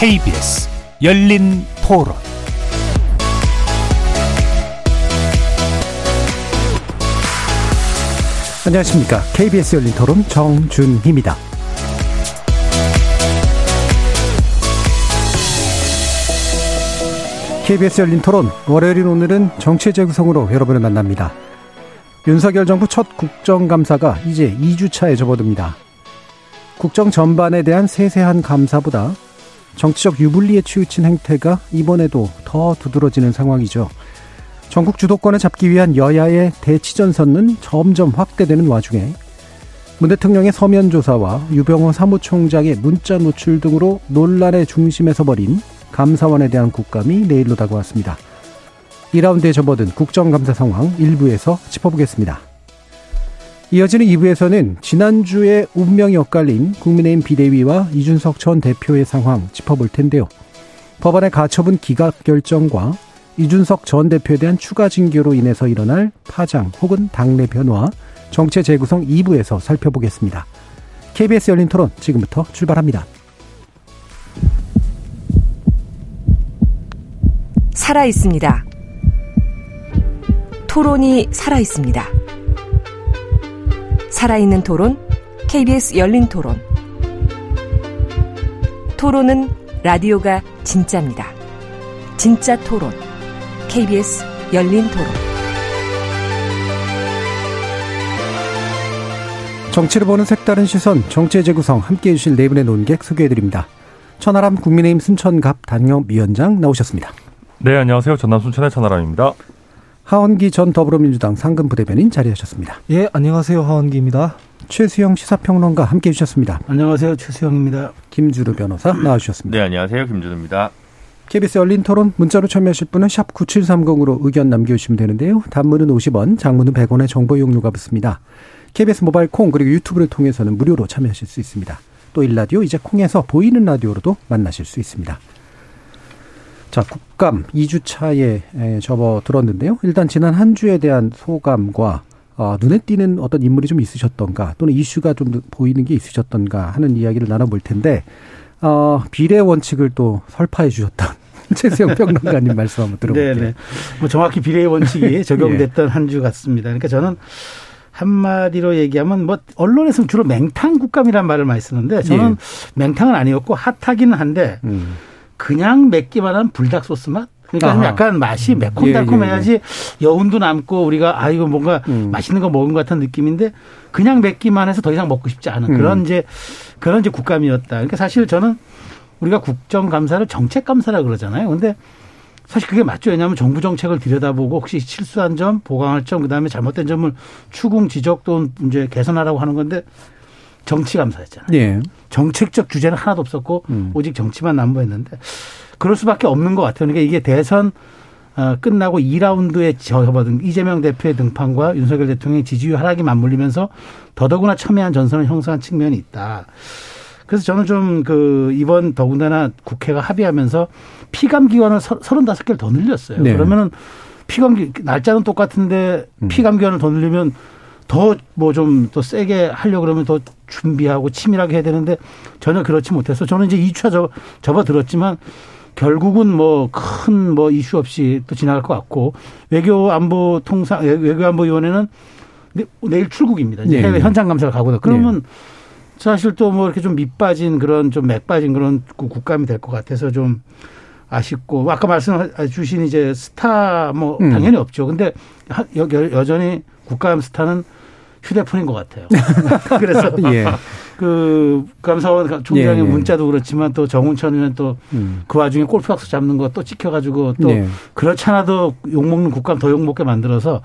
KBS 열린 토론 안녕하십니까. KBS 열린 토론 정준희입니다. KBS 열린 토론 월요일인 오늘은 정치의 재구성으로 여러분을 만납니다. 윤석열 정부 첫 국정감사가 이제 2주차에 접어듭니다. 국정 전반에 대한 세세한 감사보다 정치적 유불리에 치우친 행태가 이번에도 더 두드러지는 상황이죠. 전국 주도권을 잡기 위한 여야의 대치전선은 점점 확대되는 와중에 문 대통령의 서면 조사와 유병호 사무총장의 문자 노출 등으로 논란의 중심에서 벌인 감사원에 대한 국감이 내일로 다가왔습니다. 2라운드에 접어든 국정감사 상황 일부에서 짚어보겠습니다. 이어지는 2부에서는 지난주에 운명이 엇갈린 국민의힘 비대위와 이준석 전 대표의 상황 짚어볼 텐데요. 법안의 가처분 기각 결정과 이준석 전 대표에 대한 추가 징계로 인해서 일어날 파장 혹은 당내 변화, 정체 재구성 2부에서 살펴보겠습니다. KBS 열린 토론 지금부터 출발합니다. 살아 있습니다. 토론이 살아 있습니다. 살아있는 토론, KBS 열린 토론. 토론은 라디오가 진짜입니다. 진짜 토론, KBS 열린 토론. 정치를 보는 색다른 시선, 정치의 재구성 함께해 주실 네 분의 논객 소개해드립니다. 천하람 국민의힘 순천갑 단협위원장 나오셨습니다. 네, 안녕하세요. 전남 순천의 천하람입니다. 하원기 전 더불어민주당 상근 부대변인 자리하셨습니다. 예, 안녕하세요. 하원기입니다. 최수영 시사평론가 함께 해 주셨습니다. 안녕하세요. 최수영입니다. 김주루 변호사 나와주셨습니다. 네, 안녕하세요. 김주루입니다. KBS 열린 토론 문자로 참여하실 분은 샵 9730으로 의견 남겨주시면 되는데요. 단문은 50원, 장문은 100원의 정보 이용료가 붙습니다. KBS 모바일 콩 그리고 유튜브를 통해서는 무료로 참여하실 수 있습니다. 또 일라디오 이제 콩에서 보이는 라디오로도 만나실 수 있습니다. 자, 국감 2주차에 접어들었는데요. 일단 지난 한 주에 대한 소감과 어, 눈에 띄는 어떤 인물이 좀 있으셨던가 또는 이슈가 좀 보이는 게 있으셨던가 하는 이야기를 나눠볼 텐데 어, 비례 원칙을 또 설파해 주셨던 최수영 평론가님 말씀 한번 들어볼게요. 네네. 뭐 정확히 비례 원칙이 적용됐던 예. 한주 같습니다. 그러니까 저는 한마디로 얘기하면 뭐 언론에서는 주로 맹탕 국감이라는 말을 많이 쓰는데 저는 예. 맹탕은 아니었고 핫하기는 한데 음. 그냥 맵기만 한 불닭 소스 맛? 그러니까 좀 약간 맛이 음. 매콤달콤해야지 예, 예, 예. 여운도 남고 우리가 아 이거 뭔가 음. 맛있는 거 먹은 것 같은 느낌인데 그냥 맵기만 해서 더 이상 먹고 싶지 않은 음. 그런 이제 그런 이제 국감이었다. 그러니까 사실 저는 우리가 국정감사를 정책감사라 그러잖아요. 근데 사실 그게 맞죠. 왜냐하면 정부 정책을 들여다보고 혹시 실수한 점, 보강할 점, 그다음에 잘못된 점을 추궁, 지적 또는 이제 개선하라고 하는 건데 정치 감사였잖아요. 예. 정책적 주제는 하나도 없었고 음. 오직 정치만 난무했는데 그럴 수밖에 없는 것 같아요. 그러니까 이게 대선 어, 끝나고 2라운드에 접어든 이재명 대표의 등판과 윤석열 대통령의 지지율 하락이 맞물리면서 더더구나 첨예한 전선을 형성한 측면이 있다. 그래서 저는 좀 그 이번 더군다나 국회가 합의하면서 피감 기관을 35개를 더 늘렸어요. 네. 그러면은 피감 날짜는 똑같은데 음. 피감 기관을 더 늘리면 더 뭐 좀 더 세게 하려 고 그러면 더 준비하고 치밀하게 해야 되는데 전혀 그렇지 못해서 저는 이제 2차 접, 접어들었지만 결국은 뭐 큰뭐 뭐 이슈 없이 또 지나갈 것 같고 외교 안보 통상 외교 안보 위원회는 내일 출국입니다. 네. 해외 현장 감사를 가거든. 그러면 네. 사실 또 뭐 이렇게 좀 밑빠진 그런 좀 맥빠진 그런 국감이 될 것 같아서 좀 아쉽고 아까 말씀 주신 이제 스타 뭐 음. 당연히 없죠. 근데 여전히 국감 스타는 휴대폰인 것 같아요. 그래서 예. 그 감사원 총장의 예, 예. 문자도 그렇지만 또 정운천 의원 또그 음. 그 와중에 골프박스 잡는 거 또 찍혀가지고 또 예. 그렇잖아도 욕먹는 국감 더 욕먹게 만들어서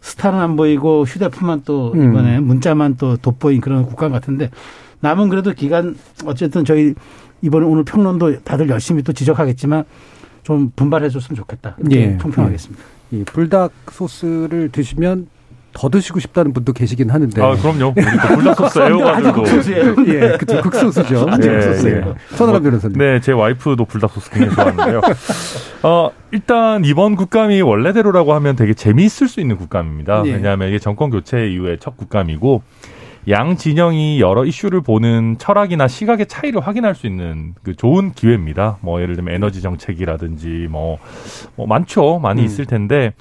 스타는 안 보이고 휴대폰만 또 음. 이번에 음. 문자만 또 돋보인 그런 국감 같은데 남은 그래도 기간 어쨌든 저희 이번에 오늘 평론도 다들 열심히 또 지적하겠지만 좀 분발해 줬으면 좋겠다. 이렇게 예. 평평하겠습니다. 이 불닭 소스를 드시면 더 드시고 싶다는 분도 계시긴 하는데. 아, 그럼요. 불닭소스 애워가지고. 예, 그쵸. 극소스죠. 아주 예, 극소스예요. 천하람 변호사님. 네, 제 와이프도 불닭소스 굉장히 좋아하는데요. 어, 일단 이번 국감이 원래대로라고 하면 되게 재미있을 수 있는 국감입니다. 예. 왜냐하면 이게 정권 교체 이후에 첫 국감이고, 양 진영이 여러 이슈를 보는 철학이나 시각의 차이를 확인할 수 있는 그 좋은 기회입니다. 뭐 예를 들면 에너지 정책이라든지 뭐, 뭐 많죠. 많이 음. 있을 텐데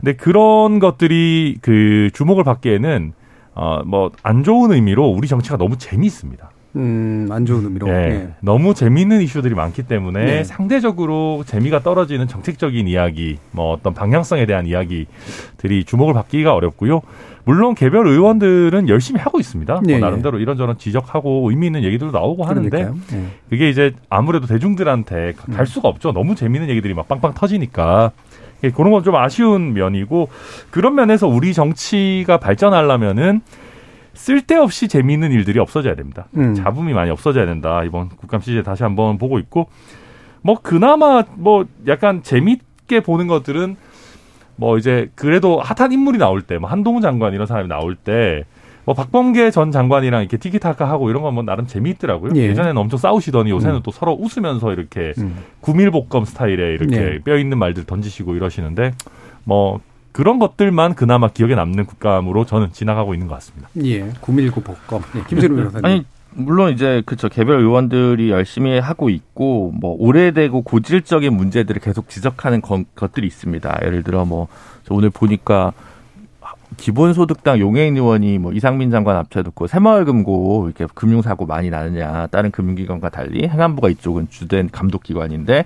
근데 그런 것들이 그 주목을 받기에는 어 뭐 안 좋은 의미로 우리 정치가 너무 재미있습니다. 음, 안 좋은 의미로. 네. 네. 너무 재미있는 이슈들이 많기 때문에 네. 상대적으로 재미가 떨어지는 정책적인 이야기, 뭐 어떤 방향성에 대한 이야기들이 주목을 받기가 어렵고요. 물론 개별 의원들은 열심히 하고 있습니다. 뭐 네. 뭐 나름대로 이런저런 지적하고 의미 있는 얘기들도 나오고 하는데 네. 그게 이제 아무래도 대중들한테 갈 음. 수가 없죠. 너무 재미있는 얘기들이 막 빵빵 터지니까. 예, 그런 건 좀 아쉬운 면이고 그런 면에서 우리 정치가 발전하려면은 쓸데없이 재미있는 일들이 없어져야 됩니다. 음. 잡음이 많이 없어져야 된다. 이번 국감 시즌 다시 한번 보고 있고 뭐 그나마 뭐 약간 재밌게 보는 것들은 뭐 이제 그래도 핫한 인물이 나올 때, 뭐 한동훈 장관 이런 사람이 나올 때, 뭐 박범계 전 장관이랑 이렇게 티키타카 하고 이런 건 뭐 나름 재미있더라고요. 예. 전에는 엄청 싸우시더니 요새는 음. 또 서로 웃으면서 이렇게 음. 구밀복검 스타일의 이렇게 예. 뼈 있는 말들 던지시고 이러시는데 뭐 그런 것들만 그나마 기억에 남는 국감으로 저는 지나가고 있는 것 같습니다. 예, 구밀고 복검. 예, 김재룡 변호사님. 아니 물론 이제 그쵸 개별 의원들이 열심히 하고 있고 뭐 오래되고 고질적인 문제들을 계속 지적하는 것, 것들이 있습니다. 예를 들어 뭐 오늘 보니까 기본소득당 용해인 의원이 뭐 이상민 장관 앞쳐놓고 새마을금고 이렇게 금융사고 많이 나느냐 다른 금융기관과 달리 행안부가 이쪽은 주된 감독기관인데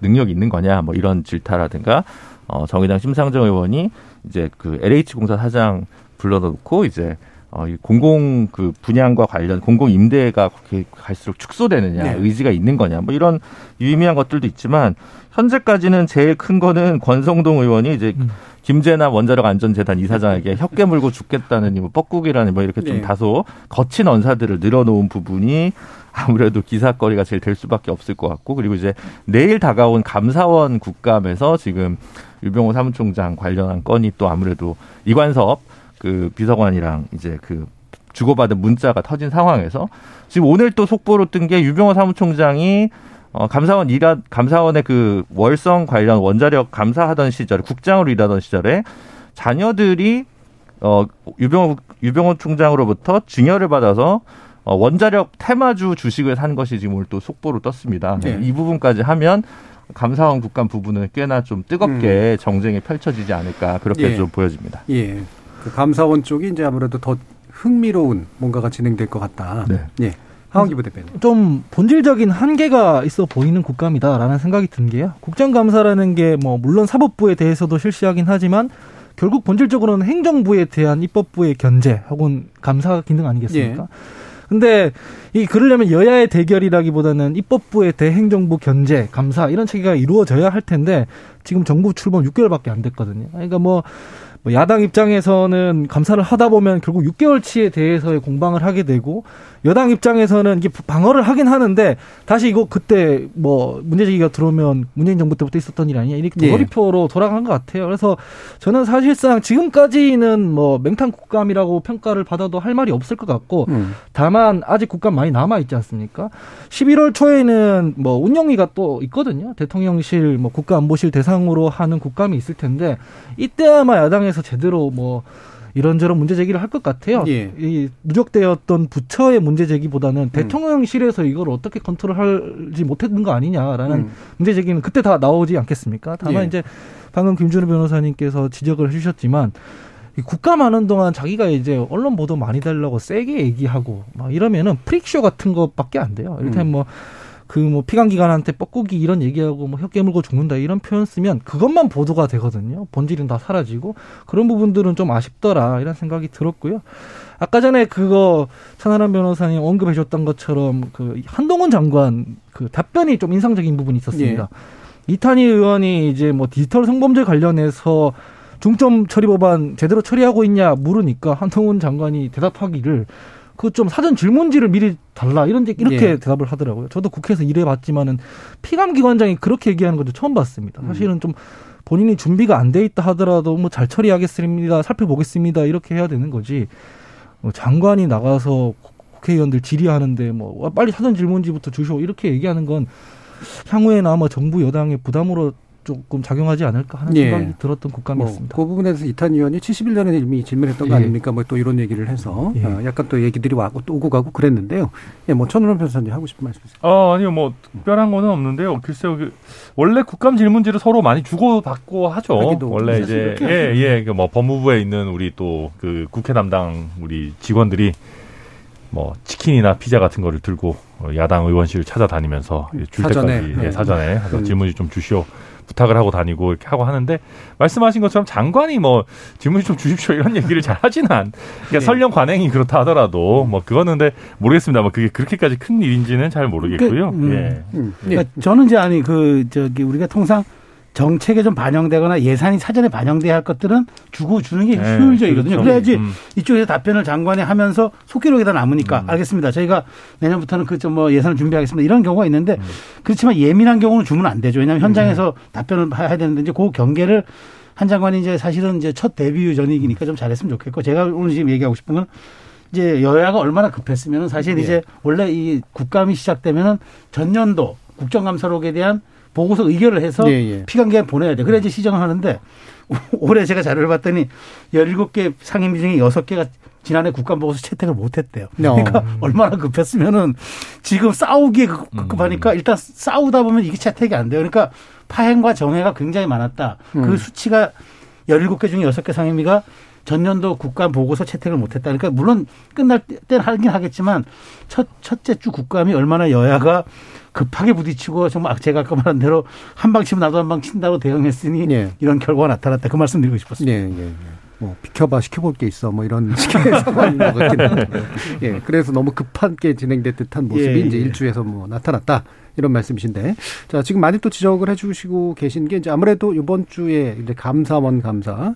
능력 있는 거냐 뭐 이런 질타라든가 어 정의당 심상정 의원이 이제 그 LH공사 사장 불러놓고 이제 어, 이 공공 그 분양과 관련 공공 임대가 그렇게 갈수록 축소되느냐 네. 의지가 있는 거냐 뭐 이런 유의미한 것들도 있지만 현재까지는 제일 큰 거는 권성동 의원이 이제 음. 김재나 원자력 안전재단 이사장에게 혀깨 물고 죽겠다는 뭐 뻐꾸기라는 뭐 이렇게 좀 네. 다소 거친 언사들을 늘어놓은 부분이 아무래도 기사거리가 제일 될 수밖에 없을 것 같고 그리고 이제 내일 다가온 감사원 국감에서 지금 유병호 사무총장 관련한 건이 또 아무래도 이관섭 그 비서관이랑 이제 그 주고받은 문자가 터진 상황에서 지금 오늘 또 속보로 뜬 게 유병호 사무총장이 어, 감사원 일하, 감사원의 그 월성 관련 원자력 감사하던 시절에 국장으로 일하던 시절에 자녀들이 어, 유병호, 유병호 총장으로부터 증여를 받아서 어, 원자력 테마주 주식을 산 것이 지금 오늘 또 속보로 떴습니다. 네. 이 부분까지 하면 감사원 국감 부분은 꽤나 좀 뜨겁게 음. 정쟁이 펼쳐지지 않을까 그렇게 예. 좀 보여집니다. 예. 그 감사원 쪽이 이제 아무래도 더 흥미로운 뭔가가 진행될 것 같다. 네. 예. 하원기 부대표님. 좀 본질적인 한계가 있어 보이는 국감이다라는 생각이 든 게요. 국정감사라는 게 뭐 물론 사법부에 대해서도 실시하긴 하지만 결국 본질적으로는 행정부에 대한 입법부의 견제 혹은 감사 기능 아니겠습니까? 예. 근데 이 그러려면 여야의 대결이라기보다는 입법부의 대행정부 견제, 감사 이런 체계가 이루어져야 할 텐데 지금 정부 출범 6개월밖에 안 됐거든요. 그러니까 뭐 뭐 야당 입장에서는 감사를 하다 보면 결국 6개월치에 대해서의 공방을 하게 되고 여당 입장에서는 이게 방어를 하긴 하는데 다시 이거 그때 뭐 문제 제기가 들어오면 문재인 정부 때부터 있었던 일 아니냐 이렇게 도리표로 예. 돌아간 것 같아요. 그래서 저는 사실상 지금까지는 뭐 맹탕 국감이라고 평가를 받아도 할 말이 없을 것 같고 음. 다만 아직 국감 많이 남아 있지 않습니까? 11월 초에는 뭐 운영위가 또 있거든요. 대통령실 뭐 국가안보실 대상으로 하는 국감이 있을 텐데 이때 아마 야당에서 제대로 뭐 이런저런 문제 제기를 할 것 같아요. 예. 이 누적되었던 부처의 문제 제기보다는 음. 대통령실에서 이걸 어떻게 컨트롤하지 못했는 거 아니냐라는 음. 문제 제기는 그때 다 나오지 않겠습니까? 다만 예. 이제 방금 김준우 변호사님께서 지적을 해주셨지만 국감 하는 동안 자기가 이제 언론 보도 많이 달라고 세게 얘기하고 막 이러면은 프릭쇼 같은 것밖에 안 돼요. 이를테면 음. 뭐 그 뭐 피감기관한테 뻐꾸기 이런 얘기하고 뭐 혀 깨물고 죽는다 이런 표현 쓰면 그것만 보도가 되거든요. 본질은 다 사라지고 그런 부분들은 좀 아쉽더라 이런 생각이 들었고요. 아까 전에 그거 천하람 변호사님 언급해 줬던 것처럼 그 한동훈 장관 그 답변이 좀 인상적인 부분이 있었습니다. 예. 이탄희 의원이 이제 뭐 디지털 성범죄 관련해서 중점 처리 법안 제대로 처리하고 있냐 물으니까 한동훈 장관이 대답하기를 그 좀 사전 질문지를 미리 달라 이런 이렇게 예. 대답을 하더라고요. 저도 국회에서 일해봤지만은 피감기관장이 그렇게 얘기하는 것도 처음 봤습니다. 음. 사실은 좀 본인이 준비가 안 돼 있다 하더라도 뭐 잘 처리하겠습니다, 살펴보겠습니다 이렇게 해야 되는 거지. 뭐 장관이 나가서 국회의원들 질의하는데 뭐 빨리 사전 질문지부터 주시오 이렇게 얘기하는 건 향후에는 아마 정부 여당의 부담으로 조금 작용하지 않을까 하는 예. 생각이 들었던 뭐, 국감이었습니다. 그 부분에서 이탄 의원이 71년에 이미 질문했던 거 예. 아닙니까? 뭐 또 이런 얘기를 해서 예. 어, 약간 또 얘기들이 와고 또 오고 가고 그랬는데요. 예, 뭐 천우람 변호사님 하고 싶은 말씀 있으세요? 어, 아니요, 뭐, 특별한 거는 없는데요. 글쎄요, 그, 원래 국감 질문지를 서로 많이 주고받고 하죠. 하기도 원래 이제, 예, 예, 그 뭐, 법무부에 있는 우리 또, 그, 국회 담당 우리 직원들이 뭐, 치킨이나 피자 같은 거를 들고 어, 야당 의원실을 찾아다니면서 줄 사전에, 때까지, 네. 예, 사전에 음. 질문지 좀 주시오. 부탁을 하고 다니고 이렇게 하고 하는데 말씀하신 것처럼 장관이 뭐 질문지 좀 주십시오 이런 얘기를 잘 하지는 않. 그러니까 네. 설령 관행이 그렇다 하더라도 뭐 그거는 근데 모르겠습니다. 뭐 그게 그렇게까지 큰 일인지는 잘 모르겠고요. 그, 음. 예. 음, 예. 그러니까 저는 이제 아니 그 저기 우리가 통상 정책에 좀 반영되거나 예산이 사전에 반영돼야 할 것들은 주고 주는 게 네, 효율적이거든요. 그렇죠. 그래야지 음. 이쪽에서 답변을 장관이 하면서 속기록에다 남으니까 음. 알겠습니다. 저희가 내년부터는 그 좀 뭐 예산을 준비하겠습니다. 이런 경우가 있는데 음. 그렇지만 예민한 경우는 주면 안 되죠. 왜냐하면 현장에서 답변을 해야 되는데 이제 그 경계를 한 장관이 이제 사실은 이제 첫 데뷔 전이기니까 좀 잘했으면 좋겠고 제가 오늘 지금 얘기하고 싶은 건 이제 여야가 얼마나 급했으면 사실 예. 이제 원래 이 국감이 시작되면은 전년도 국정감사록에 대한 보고서 의결을 해서 예, 예. 피감기에 보내야 돼. 그래야지 시정을 하는데 올해 제가 자료를 봤더니 17개 상임위 중에 6개가 지난해 국감 보고서 채택을 못 했대요. 그러니까 어. 얼마나 급했으면은 지금 싸우기에 급- 음. 급하니까 일단 싸우다 보면 이게 채택이 안 돼요. 그러니까 파행과 정해가 굉장히 많았다. 음. 그 수치가 17개 중에 6개 상임위가 전년도 국감 보고서 채택을 못했다. 그러니까 물론 끝날 때는 하긴 하겠지만 첫 첫째 주 국감이 얼마나 여야가 급하게 부딪히고 정말 제가 아까 말한 대로 한 방 치면 나도 한 방 친다고 대응했으니 예. 이런 결과가 나타났다. 그 말씀 드리고 싶었습니다. 예, 예, 예. 뭐 비켜봐 시켜볼 게 있어 뭐 이런 식의 상황인 것 같긴 한데 예 그래서 너무 급하게 진행된 듯한 모습이 예, 이제 예. 일주에서 뭐 나타났다 이런 말씀이신데 자 지금 많이 또 지적을 해주시고 계신 게 이제 아무래도 이번 주에 이제 감사원 감사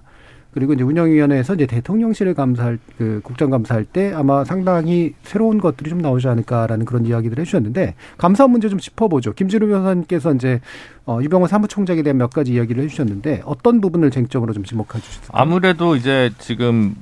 그리고 이제 운영위원회에서 이제 대통령실을 감사할 그 국정 감사할 때 아마 상당히 새로운 것들이 좀 나오지 않을까라는 그런 이야기들을 해주셨는데 감사 문제 좀 짚어보죠. 김진우 변호사님께서 이제 어, 이병헌 사무총장에 대한 몇 가지 이야기를 해주셨는데 어떤 부분을 쟁점으로 좀 지목해 주셨어요? 아무래도 이제 지금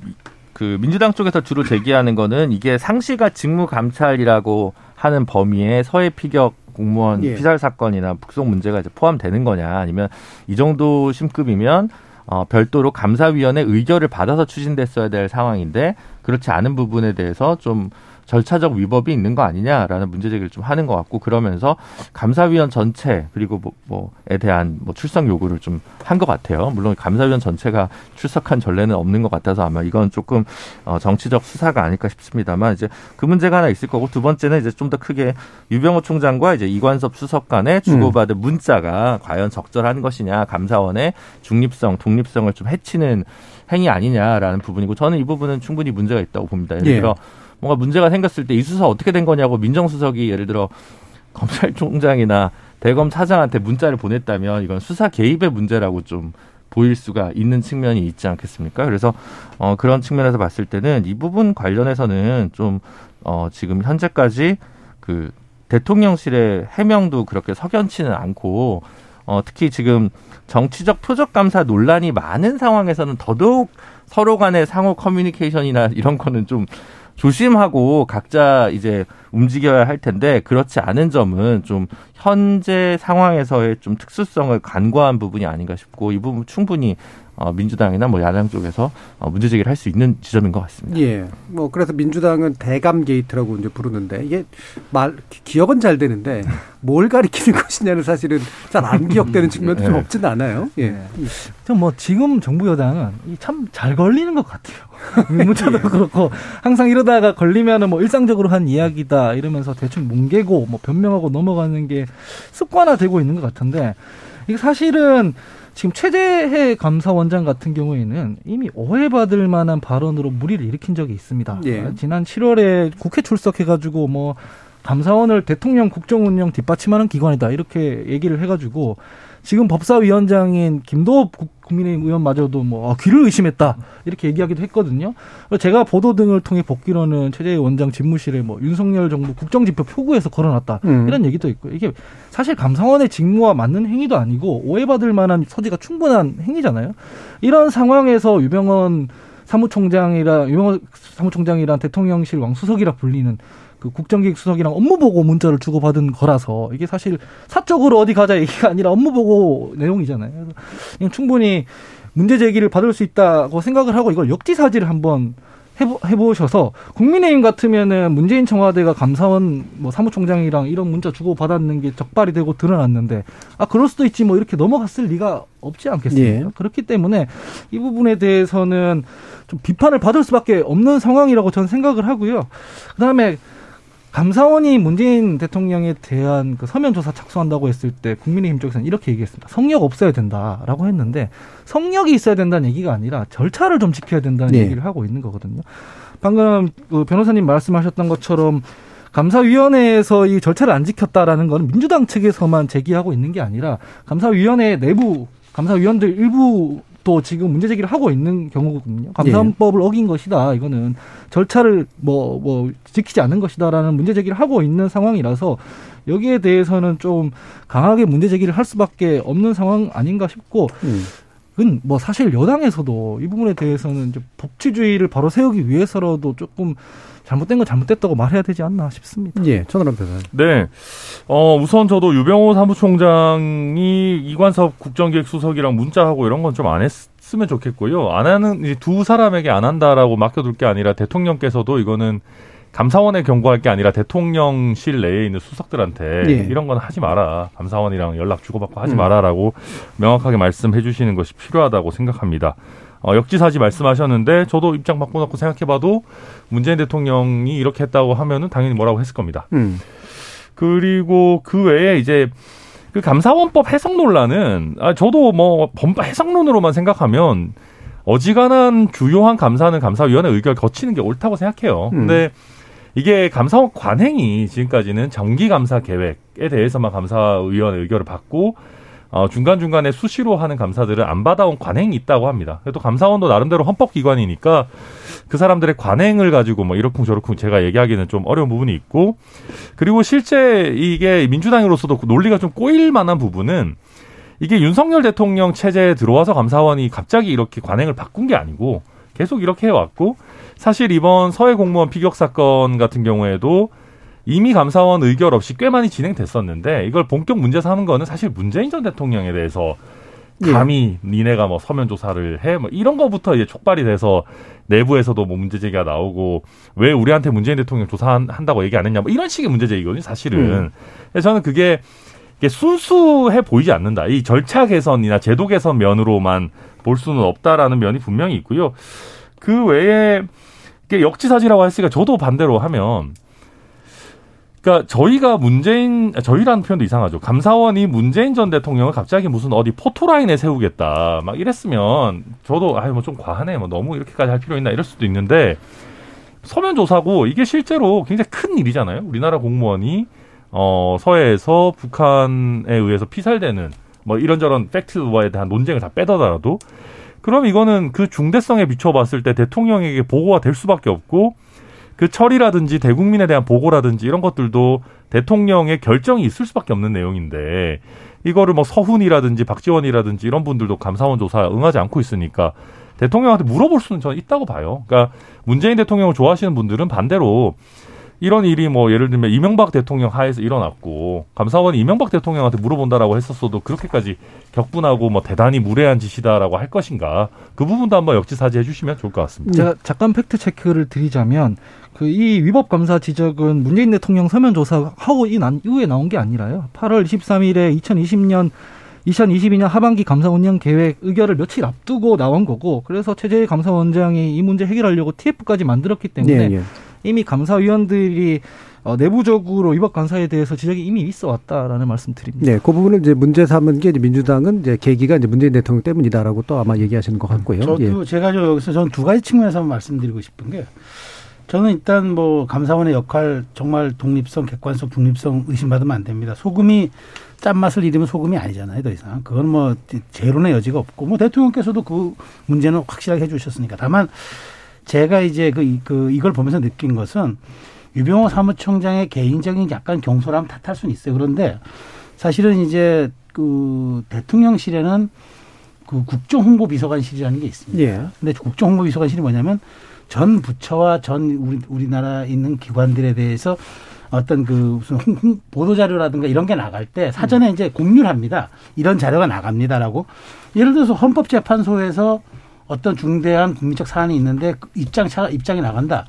그 민주당 쪽에서 주로 제기하는 거는 이게 상시가 직무 감찰이라고 하는 범위에 서해 피격 공무원 예. 피살 사건이나 북송 문제가 이제 포함되는 거냐 아니면 이 정도 심급이면 어, 별도로 감사위원회 의결을 받아서 추진됐어야 될 상황인데 그렇지 않은 부분에 대해서 좀 절차적 위법이 있는 거 아니냐라는 문제 제기를 좀 하는 것 같고 그러면서 감사위원 전체 그리고 뭐, 뭐에 대한 뭐 출석 요구를 좀 한 것 같아요. 물론 감사위원 전체가 출석한 전례는 없는 것 같아서 아마 이건 조금 어, 정치적 수사가 아닐까 싶습니다만 이제 그 문제가 하나 있을 거고 두 번째는 이제 좀 더 크게 유병호 총장과 이제 이관섭 수석 간에 주고받은 문자가 과연 적절한 것이냐 감사원의 중립성, 독립성을 좀 해치는 행위 아니냐라는 부분이고 저는 이 부분은 충분히 문제가 있다고 봅니다. 예를 예. 들어 뭔가 문제가 생겼을 때 이 수사 어떻게 된 거냐고 민정수석이 예를 들어 검찰총장이나 대검 차장한테 문자를 보냈다면 이건 수사 개입의 문제라고 좀 보일 수가 있는 측면이 있지 않겠습니까? 그래서 어 그런 측면에서 봤을 때는 이 부분 관련해서는 좀 어 지금 현재까지 그 대통령실의 해명도 그렇게 석연치는 않고 어 특히 지금 정치적 표적 감사 논란이 많은 상황에서는 더더욱 서로 간의 상호 커뮤니케이션이나 이런 거는 좀 조심하고 각자 이제 움직여야 할 텐데 그렇지 않은 점은 좀 현재 상황에서의 좀 특수성을 간과한 부분이 아닌가 싶고 이 부분 충분히 어, 민주당이나 뭐 야당 쪽에서 어, 문제 제기를 할 수 있는 지점인 것 같습니다. 예. 뭐 그래서 민주당은 대감 게이트라고 이제 부르는데 이게 말 기억은 잘 되는데 뭘 가리키는 것이냐는 사실은 잘 안 기억되는 측면도 좀 네. 없지는 않아요. 예. 뭐 지금 정부 여당은 참 잘 걸리는 것 같아요. 문자도 그렇고 항상 이러다가 걸리면은 뭐 일상적으로 한 이야기다 이러면서 대충 뭉개고 뭐 변명하고 넘어가는 게 습관화되고 있는 것 같은데 이게 사실은 지금 최재해 감사원장 같은 경우에는 이미 오해받을 만한 발언으로 무리를 일으킨 적이 있습니다. 예. 지난 7월에 국회 출석해가지고 뭐 감사원을 대통령 국정운영 뒷받침하는 기관이다 이렇게 얘기를 해가지고 지금 법사위원장인 김도업 국- 국민의힘 의원마저도 뭐 아, 귀를 의심했다 이렇게 얘기하기도 했거든요. 제가 보도 등을 통해 복귀로는 최재해 원장 집무실에 뭐 윤석열 정부 국정지표 표구에서 걸어놨다 음. 이런 얘기도 있고 이게 사실 감사원의 직무와 맞는 행위도 아니고 오해받을 만한 소지가 충분한 행위잖아요. 이런 상황에서 유병헌 사무총장이라 유병헌 사무총장이란 대통령실 왕수석이라 불리는 그 국정기획 수석이랑 업무 보고 문자를 주고받은 거라서 이게 사실 사적으로 어디 가자 얘기가 아니라 업무 보고 내용이잖아요. 그래서 그냥 충분히 문제 제기를 받을 수 있다고 생각을 하고 이걸 역지사지를 한번 해보, 해보셔서 국민의힘 같으면은 문재인 청와대가 감사원 뭐 사무총장이랑 이런 문자 주고 받았는 게 적발이 되고 드러났는데 아 그럴 수도 있지 뭐 이렇게 넘어갔을 리가 없지 않겠습니까? 예. 그렇기 때문에 이 부분에 대해서는 좀 비판을 받을 수밖에 없는 상황이라고 저는 생각을 하고요. 그다음에 감사원이 문재인 대통령에 대한 그 서면 조사 착수한다고 했을 때 국민의힘 쪽에서는 이렇게 얘기했습니다. 성역 없어야 된다라고 했는데 성역이 있어야 된다는 얘기가 아니라 절차를 좀 지켜야 된다는 네. 얘기를 하고 있는 거거든요. 방금 그 변호사님 말씀하셨던 것처럼 감사위원회에서 이 절차를 안 지켰다라는 건 민주당 측에서만 제기하고 있는 게 아니라 감사위원회 내부 감사위원들 일부 또 지금 문제 제기를 하고 있는 경우거든요. 감사원법을 어긴 것이다. 이거는 절차를 뭐, 뭐, 지키지 않은 것이다라는 문제 제기를 하고 있는 상황이라서 여기에 대해서는 좀 강하게 문제 제기를 할 수밖에 없는 상황 아닌가 싶고, 음. 그건 뭐 사실 여당에서도 이 부분에 대해서는 이제 법치주의를 바로 세우기 위해서라도 조금 잘못된 건 잘못됐다고 말해야 되지 않나 싶습니다. 예, 천하람 변호사님. 네. 어, 우선 저도 유병호 사무총장이 이관섭 국정기획수석이랑 문자하고 이런 건 좀 안 했으면 좋겠고요. 안 하는, 이제 두 사람에게 안 한다라고 맡겨둘 게 아니라 대통령께서도 이거는 감사원에 경고할 게 아니라 대통령실 내에 있는 수석들한테 예. 이런 건 하지 마라. 감사원이랑 연락 주고받고 하지 음. 마라라고 명확하게 말씀해 주시는 것이 필요하다고 생각합니다. 어, 역지사지 말씀하셨는데 저도 입장 바꿔놓고 생각해봐도 문재인 대통령이 이렇게 했다고 하면은 당연히 뭐라고 했을 겁니다. 음. 그리고 그 외에 이제 그 감사원법 해석 논란은 아 저도 뭐 범- 해석론으로만 생각하면 어지간한 주요한 감사는 감사위원회 의결 거치는 게 옳다고 생각해요. 음. 근데 이게 감사원 관행이 지금까지는 정기 감사 계획에 대해서만 감사위원회 의결을 받고 어, 중간중간에 수시로 하는 감사들은 안 받아온 관행이 있다고 합니다. 그래도 감사원도 나름대로 헌법기관이니까 그 사람들의 관행을 가지고 뭐 이렇쿵 저렇쿵 제가 얘기하기는 좀 어려운 부분이 있고 그리고 실제 이게 민주당으로서도 그 논리가 좀 꼬일 만한 부분은 이게 윤석열 대통령 체제에 들어와서 감사원이 갑자기 이렇게 관행을 바꾼 게 아니고 계속 이렇게 해왔고 사실 이번 서해 공무원 피격 사건 같은 경우에도 이미 감사원 의결 없이 꽤 많이 진행됐었는데 이걸 본격 문제 삼은 거는 사실 문재인 전 대통령에 대해서 예. 감히 니네가 뭐 서면 조사를 해 뭐 이런 거부터 이제 촉발이 돼서 내부에서도 뭐 문제 제기가 나오고 왜 우리한테 문재인 대통령 조사한다고 얘기 안 했냐 뭐 이런 식의 문제 제기거든요 사실은 음. 저는 그게 순수해 보이지 않는다 이 절차 개선이나 제도 개선 면으로만 볼 수는 없다라는 면이 분명히 있고요 그 외에 역지사지라고 했으니까 저도 반대로 하면 그러니까 저희가 문재인 아, 저희라는 표현도 이상하죠. 감사원이 문재인 전 대통령을 갑자기 무슨 어디 포토라인에 세우겠다 막 이랬으면 저도 아유 뭐 좀 과하네 뭐 너무 이렇게까지 할 필요 있나 이럴 수도 있는데 서면 조사고 이게 실제로 굉장히 큰 일이잖아요. 우리나라 공무원이 어 서해에서 북한에 의해서 피살되는 뭐 이런저런 팩트에 대한 논쟁을 다 빼더라도 그럼 이거는 그 중대성에 비춰봤을 때 대통령에게 보고가 될 수밖에 없고 그 처리라든지 대국민에 대한 보고라든지 이런 것들도 대통령의 결정이 있을 수밖에 없는 내용인데 이거를 뭐 서훈이라든지 박지원이라든지 이런 분들도 감사원 조사 응하지 않고 있으니까 대통령한테 물어볼 수는 저는 있다고 봐요. 그러니까 문재인 대통령을 좋아하시는 분들은 반대로 이런 일이 뭐 예를 들면 이명박 대통령 하에서 일어났고 감사원이 이명박 대통령한테 물어본다라고 했었어도 그렇게까지 격분하고 뭐 대단히 무례한 짓이다라고 할 것인가 그 부분도 한번 역지사지 해 주시면 좋을 것 같습니다. 제가 잠깐 팩트 체크를 드리자면 그 이 위법 감사 지적은 문재인 대통령 서면 조사하고 이 난 이후에 나온 게 아니라요. 8월 23일에 2020년 2022년 하반기 감사 운영 계획 의결을 며칠 앞두고 나온 거고 그래서 최재희 감사원장이 이 문제 해결하려고 TF까지 만들었기 때문에 예, 예. 이미 감사위원들이 어, 내부적으로 위법 감사에 대해서 지적이 이미 있어 왔다라는 말씀드립니다. 네, 그 부분을 이제 문제 삼은 게 이제 민주당은 이제 계기가 이제 문재인 대통령 때문이다라고 또 아마 얘기하시는 것 같고요. 저도 예. 제가 저 여기서 저는 두 가지 측면에서 말씀드리고 싶은 게 저는 일단 뭐 감사원의 역할 정말 독립성, 객관성, 중립성 의심받으면 안 됩니다. 소금이 짠맛을 잃으면 소금이 아니잖아요, 더 이상. 그건 뭐 제론의 여지가 없고 뭐 대통령께서도 그 문제는 확실하게 해주셨으니까. 다만 제가 이제 그, 이- 그 이걸 보면서 느낀 것은 유병호 사무총장의 개인적인 약간 경솔함 탓할 수는 있어요. 그런데 사실은 이제 그 대통령실에는 그 국정홍보비서관실이라는 게 있습니다. 예. 근데 국정홍보비서관실이 뭐냐면 전 부처와 전 우리 우리나라 있는 기관들에 대해서 어떤 그 무슨 홍, 홍, 보도 자료라든가 이런 게 나갈 때 사전에 이제 공유를 합니다. 이런 자료가 나갑니다라고. 예를 들어서 헌법재판소에서 어떤 중대한 국민적 사안이 있는데 그 입장 차 입장이 나간다.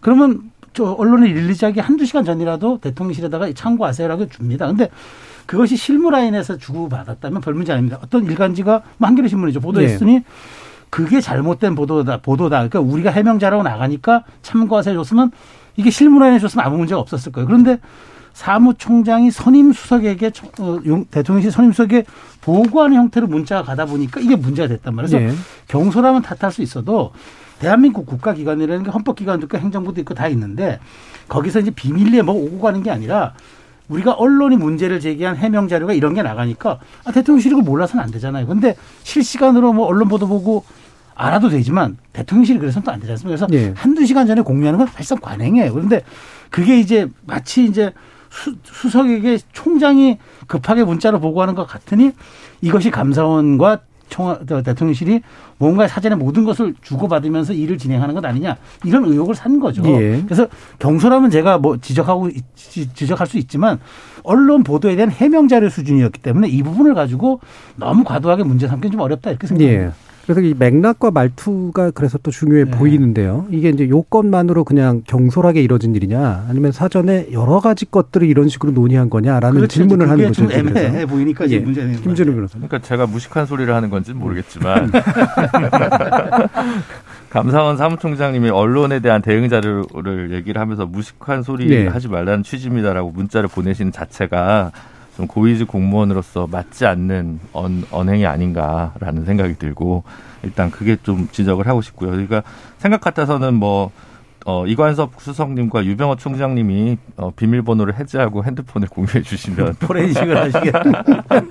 그러면 저 언론에 릴리즈하기 한두 시간 전이라도 대통령실에다가 참고하세요라고 줍니다. 근데 그것이 실무 라인에서 주고받았다면 별 문제 아닙니다. 어떤 일간지가 뭐 한겨레 신문이죠. 보도했으니 네. 그게 잘못된 보도다. 보도다. 그러니까 우리가 해명자라고 나가니까 참고하세요 줬으면 이게 실무 라인에 줬으면 아무 문제가 없었을 거예요. 그런데 사무총장이 선임 수석에게 어, 대통령실 선임 수석에 보고하는 형태로 문자가 가다 보니까 이게 문제가 됐단 말이에요. 그래서 네. 경솔하면 탓할 수 있어도 대한민국 국가기관이라는 게 헌법기관도 있고 행정부도 있고 다 있는데 거기서 이제 비밀리에 뭐 오고 가는 게 아니라 우리가 언론이 문제를 제기한 해명 자료가 이런 게 나가니까 아, 대통령실이 그걸 몰라서는 안 되잖아요. 근데 실시간으로 뭐 언론 보도 보고 알아도 되지만 대통령실이 그래서는 또 안 되지 않습니까? 그래서 네. 한두 시간 전에 공유하는 건 사실상 관행이에요. 그런데 그게 이제 마치 이제 수, 수석에게 총장이 급하게 문자로 보고하는 것 같으니 이것이 감사원과 총, 대통령실이 뭔가 사전에 모든 것을 주고받으면서 일을 진행하는 것 아니냐 이런 의혹을 산 거죠. 예. 그래서 경솔하면 제가 뭐 지적하고 지적할 수 있지만 언론 보도에 대한 해명 자료 수준이었기 때문에 이 부분을 가지고 너무 과도하게 문제 삼기는 좀 어렵다 이렇게 생각합니다. 예. 그래서 이 맥락과 말투가 그래서 또 중요해 네. 보이는데요. 이게 이제 요건만으로 그냥 경솔하게 이뤄진 일이냐, 아니면 사전에 여러 가지 것들을 이런 식으로 논의한 거냐라는 그렇죠. 질문을 하는 거죠. 좀 애매해 보이니까 이제 예. 문제는 김준우 변호사. 그러니까 제가 무식한 소리를 하는 건지는 모르겠지만 감사원 사무총장님이 언론에 대한 대응 자료를 얘기를 하면서 무식한 소리 네. 하지 말라는 취지입니다라고 문자를 보내시는 자체가 좀 고위직 공무원으로서 맞지 않는 언, 언행이 아닌가라는 생각이 들고 일단 그게 좀 지적을 하고 싶고요. 그러니까 생각 같아서는 뭐 어, 이관섭 수석님과 유병호 총장님이 어, 비밀번호를 해제하고 핸드폰을 공유해 주시면 포렌식을 하시겠다.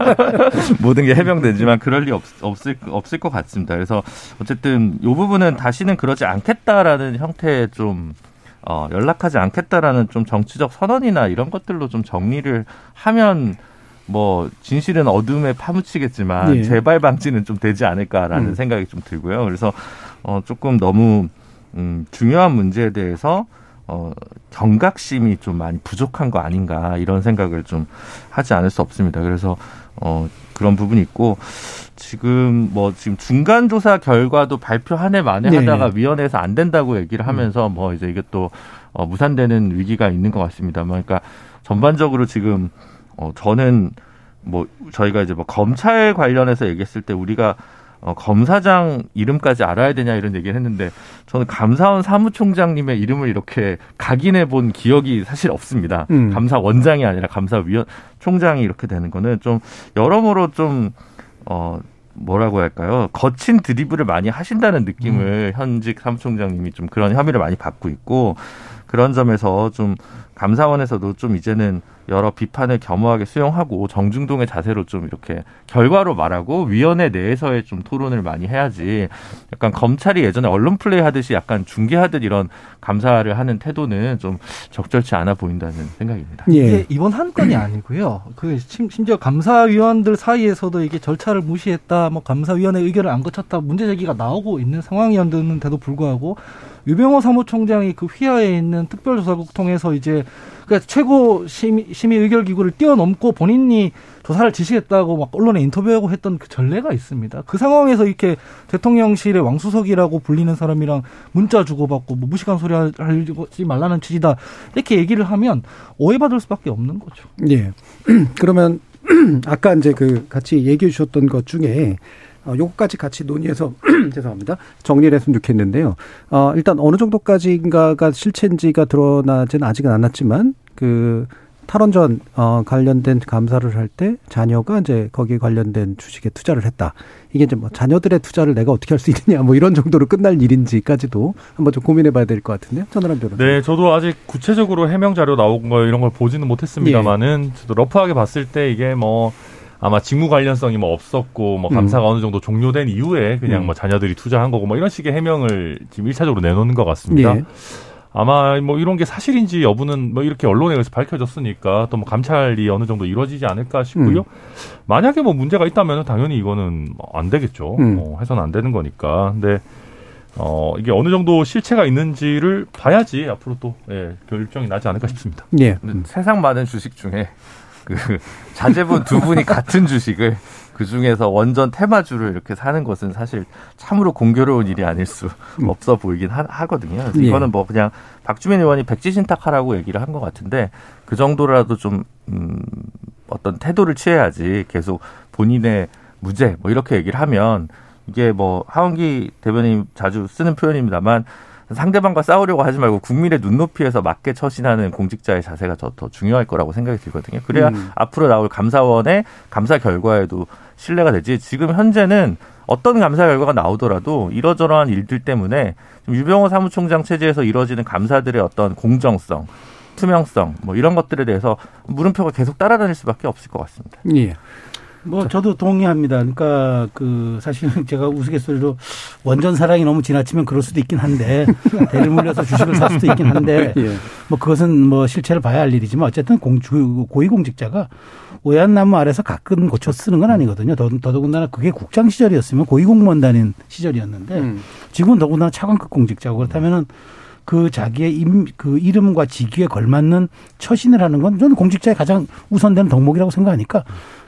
모든 게 해명되지만 그럴 리 없, 없을 없을 것 같습니다. 그래서 어쨌든 이 부분은 다시는 그러지 않겠다라는 형태의 좀 어, 연락하지 않겠다라는 좀 정치적 선언이나 이런 것들로 좀 정리를 하면 뭐 진실은 어둠에 파묻히겠지만 예. 재발 방지는 좀 되지 않을까라는 음. 생각이 좀 들고요. 그래서 어 조금 너무 음 중요한 문제에 대해서 어 경각심이 좀 많이 부족한 거 아닌가 이런 생각을 좀 하지 않을 수 없습니다. 그래서 어 그런 부분이 있고 지금 뭐 지금 중간 조사 결과도 발표 한 해 만에 네. 하다가 위원회에서 안 된다고 얘기를 하면서 음. 뭐 이제 이게 또 어, 무산되는 위기가 있는 것 같습니다. 그러니까 전반적으로 지금 어 저는 뭐 저희가 이제 뭐 검찰 관련해서 얘기했을 때 우리가 어, 검사장 이름까지 알아야 되냐 이런 얘기를 했는데 저는 감사원 사무총장님의 이름을 이렇게 각인해 본 기억이 사실 없습니다. 음. 감사원장이 아니라 감사위원 총장이 이렇게 되는 거는 좀 여러모로 좀 어, 뭐라고 할까요? 거친 드리블을 많이 하신다는 느낌을 음. 현직 사무총장님이 좀 그런 혐의를 많이 받고 있고 그런 점에서 좀 감사원에서도 좀 이제는 여러 비판을 겸허하게 수용하고 정중동의 자세로 좀 이렇게 결과로 말하고 위원회 내에서의 좀 토론을 많이 해야지 약간 검찰이 예전에 언론 플레이 하듯이 약간 중계하듯 이런 감사를 하는 태도는 좀 적절치 않아 보인다는 생각입니다. 예. 이번 한 건이 아니고요. 그 심지어 감사위원들 사이에서도 이게 절차를 무시했다, 뭐 감사위원회 의견을 안 거쳤다 문제 제기가 나오고 있는 상황이었는데도 불구하고 유병호 사무총장이 그 휘하에 있는 특별조사국 통해서 이제 그러니까 최고 심의, 심의 의결 기구를 뛰어넘고 본인이 조사를 지시했다고 막 언론에 인터뷰하고 했던 그 전례가 있습니다. 그 상황에서 이렇게 대통령실의 왕수석이라고 불리는 사람이랑 문자 주고받고 뭐 무식한 소리 하지 말라는 취지다 이렇게 얘기를 하면 오해받을 수밖에 없는 거죠. 예. 그러면 아까 이제 그 같이 얘기해 주셨던 것 중에 어, 요거까지 같이 논의해서 죄송합니다. 정리를 했으면 좋겠는데요. 어, 일단 어느 정도까지인가가 실체인지가 드러나지는 아직은 않았지만 그 탈원전 어 관련된 감사를 할 때 자녀가 이제 거기에 관련된 주식에 투자를 했다. 이게 이제 뭐 자녀들의 투자를 내가 어떻게 할 수 있느냐 뭐 이런 정도로 끝날 일인지까지도 한번 좀 고민해 봐야 될 것 같은데요. 전화람 변호사. 네, 저도 아직 구체적으로 해명 자료 나온 거 이런 걸 보지는 못했습니다만은 예. 저도 러프하게 봤을 때 이게 뭐 아마 직무 관련성이 뭐 없었고 뭐 감사가 음. 어느 정도 종료된 이후에 그냥 음. 뭐 자녀들이 투자한 거고 뭐 이런 식의 해명을 지금 일차적으로 내놓는 것 같습니다. 예. 아마 뭐 이런 게 사실인지 여부는 뭐 이렇게 언론에 의해서 밝혀졌으니까 또 뭐 감찰이 어느 정도 이루어지지 않을까 싶고요. 음. 만약에 뭐 문제가 있다면 당연히 이거는 뭐안 되겠죠. 음. 뭐 해서는 안 되는 거니까. 근데 어, 이게 어느 정도 실체가 있는지를 봐야지 앞으로 또 예, 결정이 나지 않을까 싶습니다. 예. 근데 세상 많은 주식 중에 그 자제분 두 분이 같은 주식을 그 중에서 원전 테마주를 이렇게 사는 것은 사실 참으로 공교로운 일이 아닐 수 없어 보이긴 하, 거든요 예. 이거는 뭐 그냥 박주민 의원이 백지신탁하라고 얘기를 한 것 같은데 그 정도라도 좀 음, 어떤 태도를 취해야지 계속 본인의 무죄 뭐 이렇게 얘기를 하면 이게 뭐 하원기 대변인 자주 쓰는 표현입니다만 상대방과 싸우려고 하지 말고 국민의 눈높이에서 맞게 처신하는 공직자의 자세가 더, 더 중요할 거라고 생각이 들거든요. 그래야 음. 앞으로 나올 감사원의 감사 결과에도 신뢰가 되지. 지금 현재는 어떤 감사 결과가 나오더라도 이러저러한 일들 때문에 유병호 사무총장 체제에서 이루어지는 감사들의 어떤 공정성, 투명성 뭐 이런 것들에 대해서 물음표가 계속 따라다닐 수밖에 없을 것 같습니다. 예. 뭐 저도 동의합니다. 그러니까 그 사실은 제가 우스갯소리로 원전 사랑이 너무 지나치면 그럴 수도 있긴 한데 대를 물려서 주식을 살 수도 있긴 한데 예. 뭐 그것은 뭐 실체를 봐야 할 일이지만 어쨌든 공주 고위공직자가 오얏 나무 아래서 가끔 고쳐 쓰는 건 아니거든요. 더, 더더군다나 그게 국장 시절이었으면 고위공무원 다닌 시절이었는데 음. 지금은 더군다나 차관급 공직자고 그렇다면은 그 자기의 임, 그 이름과 직위에 걸맞는 처신을 하는 건 저는 공직자의 가장 우선되는 덕목이라고 생각하니까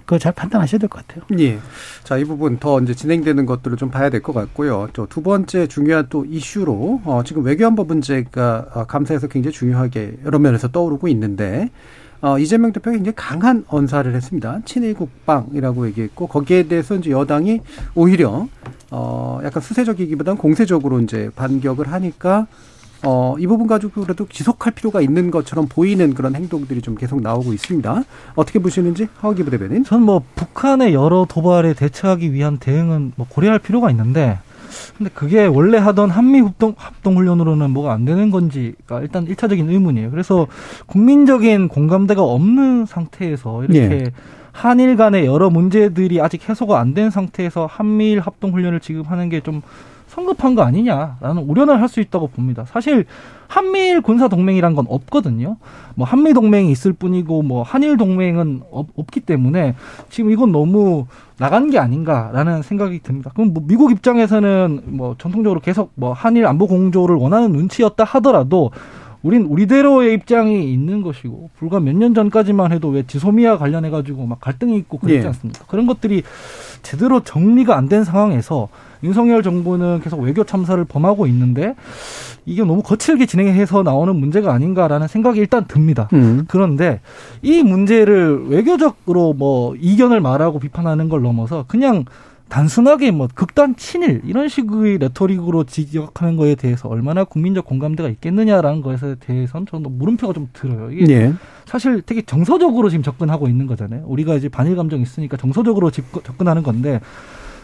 그거 잘 판단하셔야 될 것 같아요. 예. 자, 이 부분 더 이제 진행되는 것들을 좀 봐야 될 것 같고요. 저 두 번째 중요한 또 이슈로 어, 지금 외교안보 문제가 어, 감사에서 굉장히 중요하게 여러 면에서 떠오르고 있는데 어, 이재명 대표가 굉장히 강한 언사를 했습니다. 친일 국방이라고 얘기했고 거기에 대해서 이제 여당이 오히려 어, 약간 수세적이기보다는 공세적으로 이제 반격을 하니까 어, 이 부분 가지고 그래도 지속할 필요가 있는 것처럼 보이는 그런 행동들이 좀 계속 나오고 있습니다. 어떻게 보시는지 하원기 부대변인. 전뭐 북한의 여러 도발에 대처하기 위한 대응은 뭐 고려할 필요가 있는데 근데 그게 원래 하던 한미 합동 합동 훈련으로는 뭐가 안 되는 건지가 일단 일차적인 의문이에요. 그래서 국민적인 공감대가 없는 상태에서 이렇게 예. 한일 간의 여러 문제들이 아직 해소가 안 된 상태에서 한미일 합동 훈련을 지금 하는 게 좀 성급한 거 아니냐라는 우려는 할 수 있다고 봅니다. 사실 한미일 군사 동맹이란 건 없거든요. 뭐 한미 동맹이 있을 뿐이고 뭐 한일 동맹은 없, 없기 때문에 지금 이건 너무 나간 게 아닌가라는 생각이 듭니다. 그럼 뭐 미국 입장에서는 뭐 전통적으로 계속 뭐 한일 안보 공조를 원하는 눈치였다 하더라도 우린 우리대로의 입장이 있는 것이고 불과 몇 년 전까지만 해도 왜 지소미아 관련해 가지고 막 갈등이 있고 그랬지 예. 않습니까? 그런 것들이 제대로 정리가 안 된 상황에서 윤석열 정부는 계속 외교 참사를 범하고 있는데 이게 너무 거칠게 진행해서 나오는 문제가 아닌가라는 생각이 일단 듭니다. 음. 그런데 이 문제를 외교적으로 뭐 이견을 말하고 비판하는 걸 넘어서 그냥 단순하게 뭐 극단 친일 이런 식의 레토릭으로 지적하는 거에 대해서 얼마나 국민적 공감대가 있겠느냐라는 것에 대해서는 저는 물음표가 좀 들어요. 이게 예. 사실 되게 정서적으로 지금 접근하고 있는 거잖아요. 우리가 이제 반일 감정이 있으니까 정서적으로 집- 접근하는 건데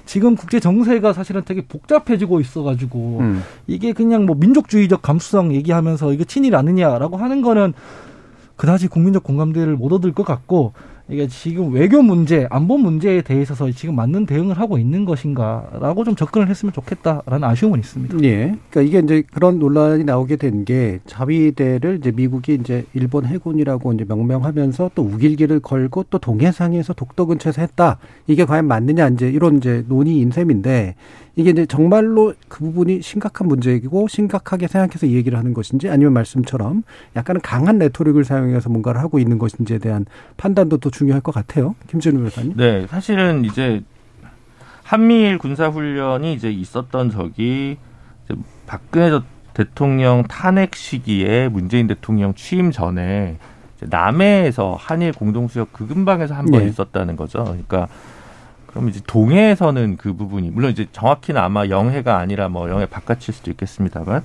지금 국제 정세가 사실은 되게 복잡해지고 있어가지고 음. 이게 그냥 뭐 민족주의적 감수성 얘기하면서 이거 친일 아니냐라고 하는 거는 그다지 국민적 공감대를 못 얻을 것 같고 이게 지금 외교 문제, 안보 문제에 대해서 지금 맞는 대응을 하고 있는 것인가라고 좀 접근을 했으면 좋겠다라는 아쉬움은 있습니다. 예. 그러니까 이게 이제 그런 논란이 나오게 된 게 자위대를 이제 미국이 이제 일본 해군이라고 이제 명명하면서 또 우길기를 걸고 또 동해상에서 독도 근처에서 했다. 이게 과연 맞느냐 이제 이런 이제 논의 인 셈인데 이게 이제 정말로 그 부분이 심각한 문제이고 심각하게 생각해서 이 얘기를 하는 것인지 아니면 말씀처럼 약간은 강한 레토릭을 사용해서 뭔가를 하고 있는 것인지에 대한 판단도 또 중요할 것 같아요. 김준우 변호사님. 네, 사실은 이제 한미일 군사 훈련이 이제 있었던 적이 이제 박근혜 전 대통령 탄핵 시기에 문재인 대통령 취임 전에 남해에서 한일 공동수역 그 근방에서 한번 네. 있었다는 거죠. 그러니까 그럼 이제 동해에서는 그 부분이 물론 이제 정확히는 아마 영해가 아니라 뭐 영해 바깥일 수도 있겠습니다만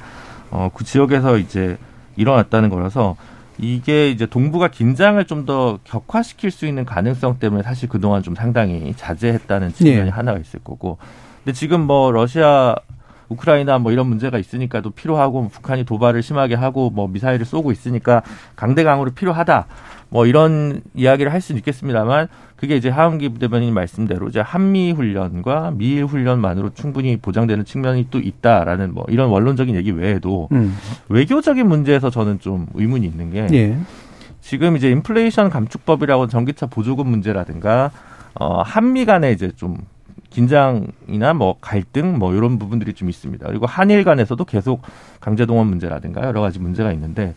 어 그 지역에서 이제 일어났다는 거라서 이게 이제 동북아 긴장을 좀 더 격화시킬 수 있는 가능성 때문에 사실 그동안 좀 상당히 자제했다는 측면이 네. 하나가 있을 거고. 근데 지금 뭐 러시아 우크라이나 뭐 이런 문제가 있으니까 또 필요하고 북한이 도발을 심하게 하고 뭐 미사일을 쏘고 있으니까 강대강으로 필요하다. 뭐 이런 이야기를 할 수는 있겠습니다만 그게 이제 하은기 부대변인 말씀대로 이제 한미 훈련과 미일 훈련만으로 충분히 보장되는 측면이 또 있다라는 뭐 이런 원론적인 얘기 외에도 음. 외교적인 문제에서 저는 좀 의문이 있는 게 예. 지금 이제 인플레이션 감축법이라고 전기차 보조금 문제라든가 어 한미 간에 이제 좀 긴장이나 뭐 갈등 뭐 이런 부분들이 좀 있습니다. 그리고 한일 간에서도 계속 강제 동원 문제라든가 여러 가지 문제가 있는데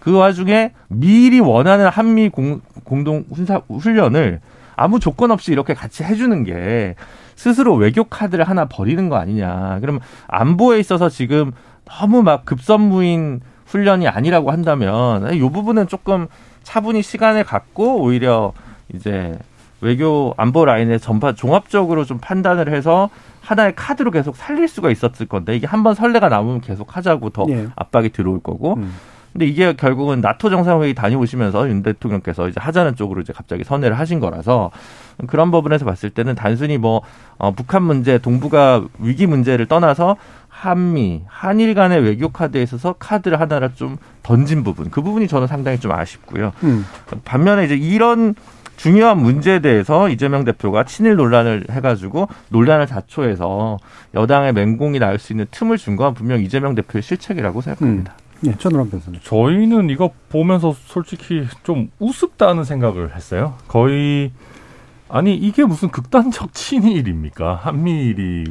그 와중에 미리 원하는 한미 공, 공동 훈사, 훈련을 아무 조건 없이 이렇게 같이 해주는 게 스스로 외교 카드를 하나 버리는 거 아니냐. 그럼 안보에 있어서 지금 너무 막 급선무인 훈련이 아니라고 한다면 이 부분은 조금 차분히 시간을 갖고 오히려 이제 외교 안보 라인의 전반 종합적으로 좀 판단을 해서 하나의 카드로 계속 살릴 수가 있었을 건데 이게 한번 설레가 남으면 계속 하자고 더 네. 압박이 들어올 거고 음. 근데 이게 결국은 나토 정상회의 다녀오시면서 윤 대통령께서 이제 하자는 쪽으로 이제 갑자기 선회를 하신 거라서 그런 부분에서 봤을 때는 단순히 뭐 어, 북한 문제, 동북아 위기 문제를 떠나서 한미, 한일 간의 외교 카드에 있어서 카드를 하나를 좀 던진 부분, 그 부분이 저는 상당히 좀 아쉽고요. 음. 반면에 이제 이런 중요한 문제에 대해서 이재명 대표가 친일 논란을 해가지고 논란을 자초해서 여당의 맹공이 나올 수 있는 틈을 준 건 분명 이재명 대표의 실책이라고 생각합니다. 음. 네, 전우람 변호사님. 저희는 이거 보면서 솔직히 좀 우습다는 생각을 했어요. 거의 아니 이게 무슨 극단적 친일입니까? 한미일이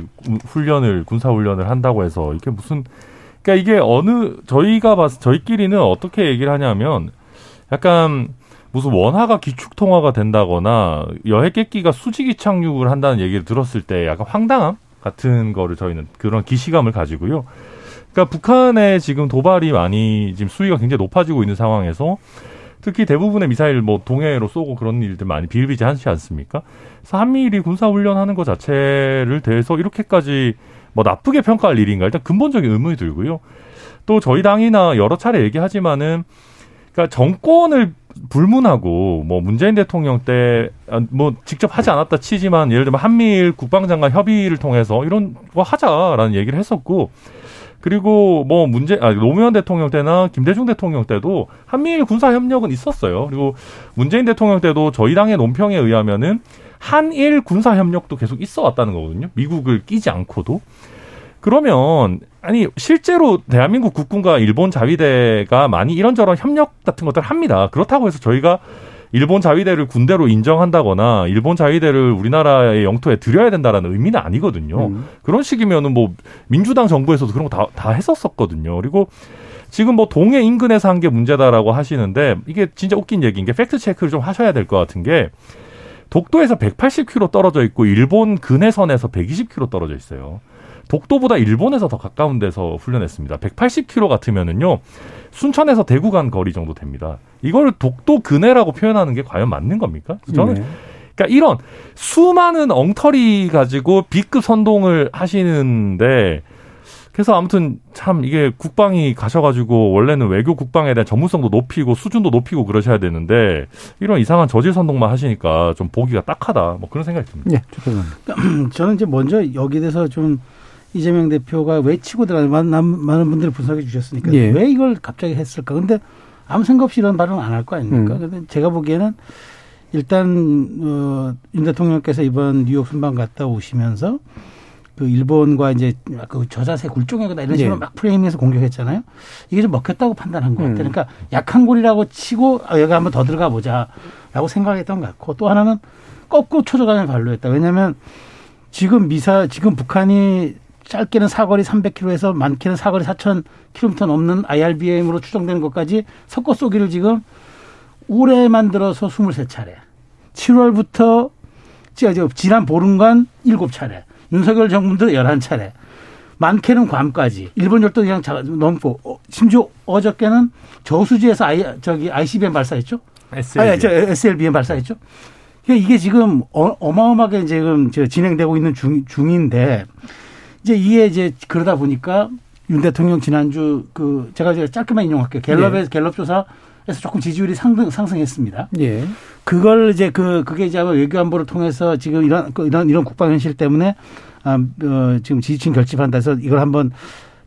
훈련을 군사 훈련을 한다고 해서 이게 무슨 그러니까 이게 어느 저희가 봤 저희끼리는 어떻게 얘기를 하냐면 약간 무슨 원화가 기축 통화가 된다거나 여객객기가 수직이 착륙을 한다는 얘기를 들었을 때 약간 황당함 같은 거를 저희는 그런 기시감을 가지고요. 그러니까 북한의 지금 도발이 많이 지금 수위가 굉장히 높아지고 있는 상황에서 특히 대부분의 미사일 뭐 동해로 쏘고 그런 일들 많이 비일비재하지 않습니까? 그래서 한미일이 군사 훈련하는 것 자체를 대해서 이렇게까지 뭐 나쁘게 평가할 일인가 일단 근본적인 의문이 들고요. 또 저희 당이나 여러 차례 얘기하지만은 그러니까 정권을 불문하고 뭐 문재인 대통령 때 뭐 직접 하지 않았다 치지만 예를 들면 한미일 국방장관 협의를 통해서 이런 거 하자라는 얘기를 했었고 그리고 뭐 문제 아 노무현 대통령 때나 김대중 대통령 때도 한미일 군사 협력은 있었어요. 그리고 문재인 대통령 때도 저희 당의 논평에 의하면은 한일 군사 협력도 계속 있어 왔다는 거거든요. 미국을 끼지 않고도. 그러면 아니 실제로 대한민국 국군과 일본 자위대가 많이 이런저런 협력 같은 것들을 합니다. 그렇다고 해서 저희가 일본 자위대를 군대로 인정한다거나 일본 자위대를 우리나라의 영토에 들여야 된다라는 의미는 아니거든요. 음. 그런 식이면은 뭐 민주당 정부에서도 그런 거 다 다 했었었거든요. 그리고 지금 뭐 동해 인근에서 한 게 문제다라고 하시는데 이게 진짜 웃긴 얘기인 게 팩트 체크를 좀 하셔야 될 것 같은 게 독도에서 180km 떨어져 있고 일본 근해선에서 120km 떨어져 있어요. 독도보다 일본에서 더 가까운 데서 훈련했습니다. 180km 같으면은요. 순천에서 대구 간 거리 정도 됩니다. 이걸 독도 근해라고 표현하는 게 과연 맞는 겁니까? 저는 네. 그러니까 이런 수많은 엉터리 가지고 B급 선동을 하시는데 그래서 아무튼 참 이게 국방이 가셔가지고 원래는 외교 국방에 대한 전문성도 높이고 수준도 높이고 그러셔야 되는데 이런 이상한 저질 선동만 하시니까 좀 보기가 딱하다 뭐 그런 생각이 듭니다. 네, 저는 이제 먼저 여기 대해서 좀 이재명 대표가 왜 치고 들어가 많은, 많은 분들이 분석해 주셨으니까 예. 왜 이걸 갑자기 했을까? 근데 아무 생각 없이 이런 발언을 안할 거 아닙니까? 음. 근데 제가 보기에는 일단 어, 윤 대통령께서 이번 뉴욕 순방 갔다 오시면서 그 일본과 이제 그 저자세 굴종이거나 이런 식으로 네. 막 프레임에서 공격했잖아요. 이게 좀 먹혔다고 판단한 것 같아요. 음. 그러니까 약한 골이라고 치고 아, 여기 한번 더 들어가 보자라고 생각했던 것 같고 또 하나는 꺾고 초조간을 발로했다. 왜냐하면 지금 미사 지금 북한이 짧게는 사거리 300km에서 많게는 사거리 4,000km 넘는 IRBM으로 추정되는 것까지 섞어 쏘기를 지금 올해 만들어서 23차례. 7월부터 지난 보름간 7차례. 윤석열 정부도 11차례. 많게는 괌까지. 일본 열도 그냥 넘고 어, 심지어 어저께는 저수지에서 I, 저기 ICBM 발사했죠. SLBM. 아니, 저 SLBM 발사했죠. 그러니까 이게 지금 어, 어마어마하게 지금 진행되고 있는 중, 중인데 이제 이게 이제 그러다 보니까 윤 대통령 지난주 그 제가 제가 짧게만 인용할게요. 갤럽의 예. 갤럽 조사에서 조금 지지율이 상승 상승했습니다. 예. 그걸 이제 그 그게 이제 외교 안보를 통해서 지금 이런 그 이런 이런 국방 현실 때문에 아, 어, 지금 지지층 결집한다 해서 이걸 한번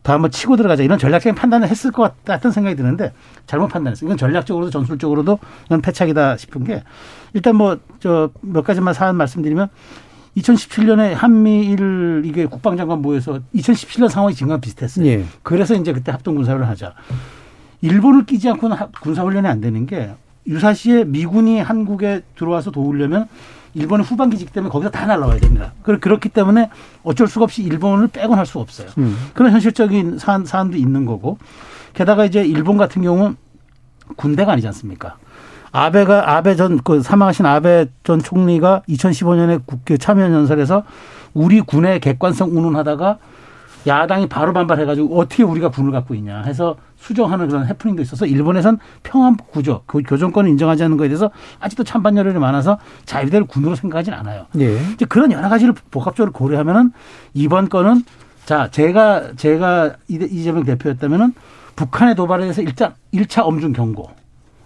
더 한번 치고 들어가자 이런 전략적인 판단을 했을 것 같은 생각이 드는데 잘못 판단했어요. 이건 전략적으로도 전술적으로도 이건 패착이다 싶은 게 일단 뭐 저 몇 가지만 사안 말씀드리면 2017년에 한미일 이게 국방장관 모여서 2017년 상황이 지금과 비슷했어요. 예. 그래서 이제 그때 합동 군사훈련을 하자. 일본을 끼지 않고는 군사훈련이 안 되는 게 유사시에 미군이 한국에 들어와서 도우려면 일본의 후반기지기 때문에 거기서 다 날라와야 됩니다. 그렇기 때문에 어쩔 수가 없이 일본을 빼곤 할수 없어요. 음. 그런 현실적인 사안, 사안도 있는 거고 게다가 이제 일본 같은 경우는 군대가 아니지 않습니까? 아베가 아베 전 그 사망하신 아베 전 총리가 2015년에 국회 참여 연설에서 우리 군의 객관성 운운하다가 야당이 바로 반발해가지고 어떻게 우리가 군을 갖고 있냐 해서 수정하는 그런 해프닝도 있어서 일본에선 평화 구조, 그 교정권을 인정하지 않는 것에 대해서 아직도 찬반 여론이 많아서 자유대를 군으로 생각하진 않아요. 예. 이제 그런 여러 가지를 복합적으로 고려하면은 이번 건은 자 제가 제가 이재명 대표였다면은 북한의 도발에 대해서 일단 1차 엄중 경고,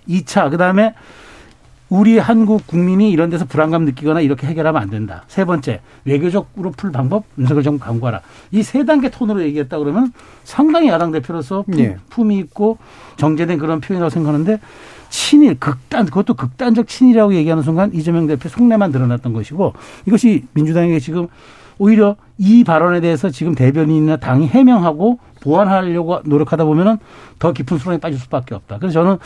2차 그다음에 우리 한국 국민이 이런 데서 불안감 느끼거나 이렇게 해결하면 안 된다. 세 번째, 외교적으로 풀 방법, 윤석열 정부 강구하라. 이 세 단계 톤으로 얘기했다 그러면 상당히 야당 대표로서 품, 예. 품이 있고 정제된 그런 표현이라고 생각하는데 친일, 극단, 그것도 극단적 친일이라고 얘기하는 순간 이재명 대표 속내만 드러났던 것이고 이것이 민주당에게 지금 오히려 이 발언에 대해서 지금 대변인이나 당이 해명하고 보완하려고 노력하다 보면은 더 깊은 수렁에 빠질 수밖에 없다. 그래서 저는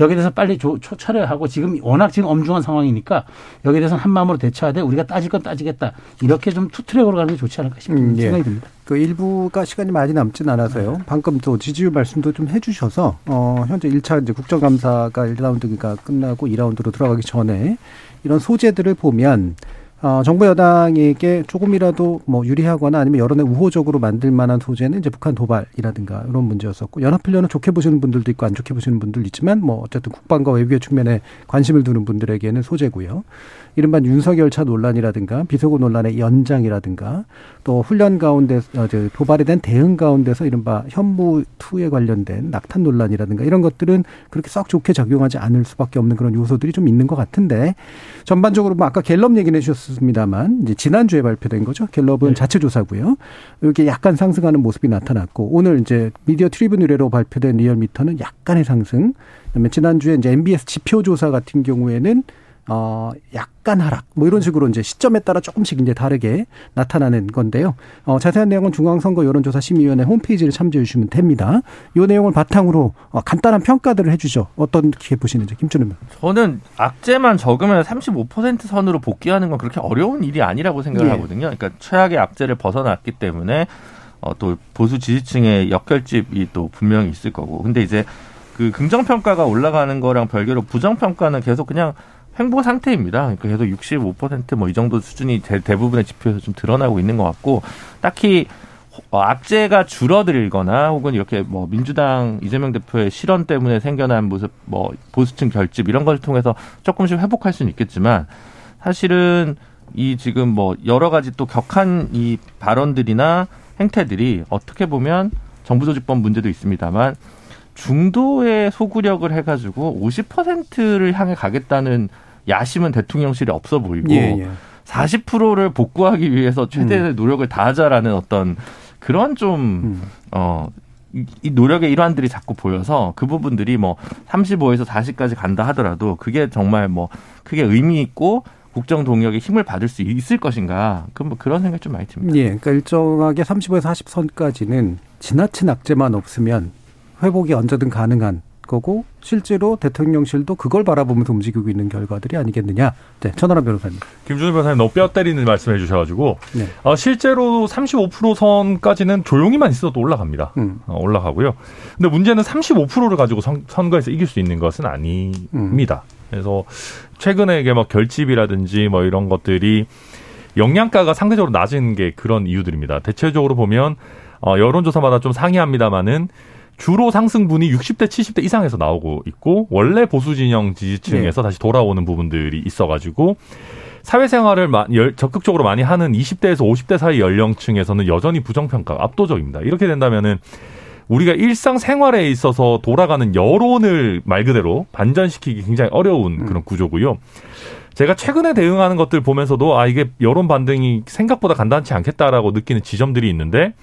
여기에 대해서 빨리 초찰을 하고 지금 워낙 지금 엄중한 상황이니까 여기에 대해서는 한 마음으로 대처해야 돼. 우리가 따질 건 따지겠다. 이렇게 좀 투트랙으로 가는 게 좋지 않을까 싶은 음, 예. 생각이 듭니다. 그 일부가 시간이 많이 남진 않아서요. 방금 또 지지율 말씀도 좀 해주셔서 어, 현재 1차 이제 국정감사가 1라운드가 끝나고 2라운드로 들어가기 전에 이런 소재들을 보면 어, 정부 여당에게 조금이라도 뭐 유리하거나 아니면 여론에 우호적으로 만들 만한 소재는 이제 북한 도발이라든가 이런 문제였었고 연합훈련은 좋게 보시는 분들도 있고 안 좋게 보시는 분들도 있지만 뭐 어쨌든 국방과 외교의 측면에 관심을 두는 분들에게는 소재고요. 이른바 윤석열차 논란이라든가 비속어 논란의 연장이라든가 또 훈련 가운데 어, 도발에 대한 대응 가운데서 이른바 현무 투에 관련된 낙탄 논란이라든가 이런 것들은 그렇게 썩 좋게 작용하지 않을 수밖에 없는 그런 요소들이 좀 있는 것 같은데 전반적으로 뭐 아까 갤럽 얘기는 해주셨습니다만 이제 지난주에 발표된 거죠. 갤럽은 네. 자체 조사고요. 이렇게 약간 상승하는 모습이 나타났고 오늘 이제 미디어트리뷴 의뢰로 발표된 리얼미터는 약간의 상승. 그다음에 지난주에 이제 NBS 지표 조사 같은 경우에는 어, 약간 하락, 뭐 이런 식으로 이제 시점에 따라 조금씩 이제 다르게 나타나는 건데요. 어, 자세한 내용은 중앙선거 여론조사 심의위원회 홈페이지를 참조해 주시면 됩니다. 이 내용을 바탕으로 어, 간단한 평가들을 해 주죠. 어떻게 보시는지 김준우 저는 악재만 적으면 35% 선으로 복귀하는 건 그렇게 어려운 일이 아니라고 생각을 예. 하거든요. 그러니까 최악의 악재를 벗어났기 때문에 어, 또 보수 지지층의 역결집이 또 분명히 있을 거고. 근데 이제 그 긍정평가가 올라가는 거랑 별개로 부정평가는 계속 그냥 횡보 상태입니다. 그러니까 계속 65%뭐 이 정도 수준이 대, 부분의 지표에서 좀 드러나고 있는 것 같고 딱히 어, 악재가 줄어들거나 혹은 이렇게 뭐 민주당 이재명 대표의 실언 때문에 생겨난 모습 뭐 보수층 결집 이런 것을 통해서 조금씩 회복할 수는 있겠지만 사실은 이 지금 뭐 여러 가지 또 격한 이 발언들이나 행태들이 어떻게 보면 정부 조직법 문제도 있습니다만 중도의 소구력을 해가지고 50%를 향해 가겠다는 야심은 대통령실에 없어 보이고 예, 예. 40%를 복구하기 위해서 최대의 음. 노력을 다하자라는 어떤 그런 좀 음. 어. 이 노력의 일환들이 자꾸 보여서 그 부분들이 뭐 35에서 40까지 간다 하더라도 그게 정말 뭐 크게 의미 있고 국정 동력에 힘을 받을 수 있을 것인가? 그뭐 그런 생각 좀 많이 듭니다. 예, 그러니까 일정하게 35에서 40선까지는 지나친 악재만 없으면 회복이 언제든 가능한 거고 실제로 대통령실도 그걸 바라보면서 움직이고 있는 결과들이 아니겠느냐. 네, 천하람 변호사님. 김준일 변호사님 너무 뼈 때리는 말씀해 주셔가지고 네. 어, 실제로 35% 선까지는 조용히만 있어도 올라갑니다. 음. 어, 올라가고요. 근데 문제는 35%를 가지고 선, 선거에서 이길 수 있는 것은 아닙니다. 음. 그래서 최근에 이게 뭐 결집이라든지 뭐 이런 것들이 영양가가 상대적으로 낮은 게 그런 이유들입니다. 대체적으로 보면 어, 여론조사마다 좀 상이합니다만은 주로 상승분이 60대 70대 이상에서 나오고 있고 원래 보수 진영 지지층에서 네. 다시 돌아오는 부분들이 있어가지고 사회생활을 적극적으로 많이 하는 20대에서 50대 사이 연령층에서는 여전히 부정평가가 압도적입니다. 이렇게 된다면은 우리가 일상 생활에 있어서 돌아가는 여론을 말 그대로 반전시키기 굉장히 어려운 음. 그런 구조고요. 제가 최근에 대응하는 것들 보면서도 아 이게 여론 반등이 생각보다 간단치 않겠다라고 느끼는 지점들이 있는데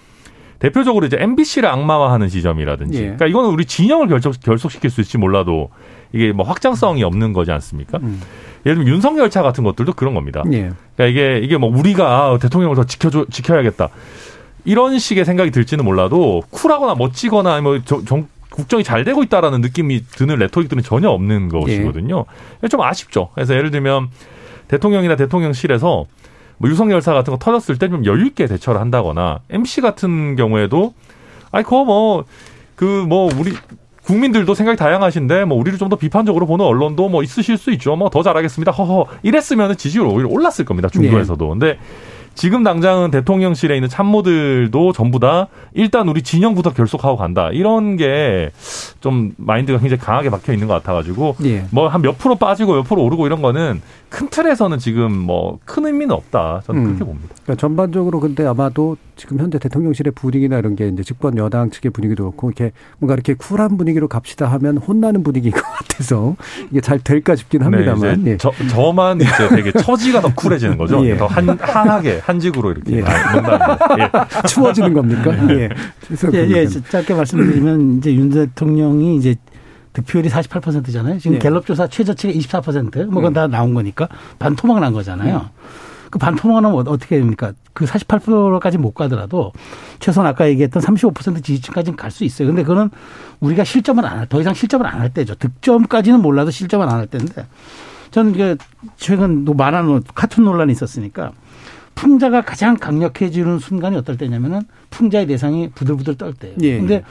대표적으로 이제 MBC를 악마화하는 지점이라든지. 예. 그러니까 이거는 우리 진영을 결속, 결속시킬 수 있을지 몰라도 이게 뭐 확장성이 없는 거지 않습니까? 음. 예를 들면 윤석열 차 같은 것들도 그런 겁니다. 예. 그러니까 이게 이게 뭐 우리가 대통령을 더 지켜줘 지켜야겠다. 이런 식의 생각이 들지는 몰라도 쿨하거나 멋지거나 뭐 정, 국정이 잘 되고 있다라는 느낌이 드는 레토릭들은 전혀 없는 것이거든요. 예. 좀 아쉽죠. 그래서 예를 들면 대통령이나 대통령실에서 뭐 유성 열사 같은 거 터졌을 때 좀 여유 있게 대처를 한다거나 MC 같은 경우에도 아이 그거 뭐 그 뭐 우리 국민들도 생각이 다양하신데 뭐 우리를 좀 더 비판적으로 보는 언론도 뭐 있으실 수 있죠. 뭐 더 잘하겠습니다. 허허 이랬으면 지지율 오히려 올랐을 겁니다. 중도에서도. 근데 지금 당장은 대통령실에 있는 참모들도 전부 다 일단 우리 진영부터 결속하고 간다. 이런 게 좀 마인드가 굉장히 강하게 박혀 있는 것 같아가지고 예. 뭐한 몇 프로 빠지고 몇 프로 오르고 이런 거는 큰 틀에서는 지금 뭐 큰 의미는 없다. 저는 음. 그렇게 봅니다. 그러니까 전반적으로 근데 아마도 지금 현재 대통령실의 분위기나 이런 게 이제 집권 여당 측의 분위기도 그렇고 이렇게 뭔가 이렇게 쿨한 분위기로 갑시다 하면 혼나는 분위기인 것 같아서 이게 잘 될까 싶긴 합니다만. 네, 예. 이제 저, 저만 이제 되게 처지가 더 쿨해지는 거죠. 예. 더 한, 한하게, 한직으로 이렇게. 예. 아. 예. 추워지는 겁니까? 예. 최수영 예, 예, 변호사님. 짧게 말씀드리면 이제 윤 대통령이 이제 득표율이 48%잖아요. 지금 예. 갤럽 조사 최저치가 24%. 뭐 그건 다 나온 거니까 반토막 난 거잖아요. 그 반토막 나면 어- 어떻게 됩니까? 그 48%까지 못 가더라도 최소한 아까 얘기했던 35% 지지층까지는 갈 수 있어요. 근데 그거는 우리가 실점을 안 할, 더 이상 실점을 안 할 때죠. 득점까지는 몰라도 실점을 안 할 때인데 저는 이게 최근 또 만화 논- 카툰 논란이 있었으니까 풍자가 가장 강력해지는 순간이 어떨 때냐면은 풍자의 대상이 부들부들 떨 때예요. 예. 근데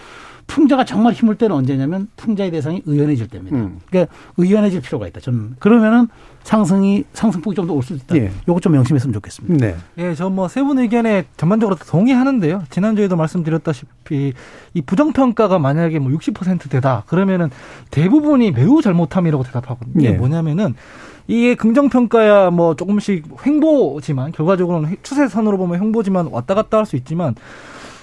풍자가 정말 힘을 때는 언제냐면 풍자의 대상이 의연해질 때입니다. 음. 그러니까 의연해질 필요가 있다. 저는 그러면은 상승이 상승폭이 좀 더 올 수 있다. 예. 요거 좀 명심했으면 좋겠습니다. 네. 예, 저 뭐 세 분 의견에 전반적으로 다 동의하는데요. 지난주에도 말씀드렸다시피 이 부정평가가 만약에 뭐 60% 되다 그러면은 대부분이 매우 잘못함이라고 대답하거든요. 이게 예. 뭐냐면은 이게 긍정평가야 뭐 조금씩 횡보지만 결과적으로는 획- 추세선으로 보면 횡보지만 왔다 갔다 할 수 있지만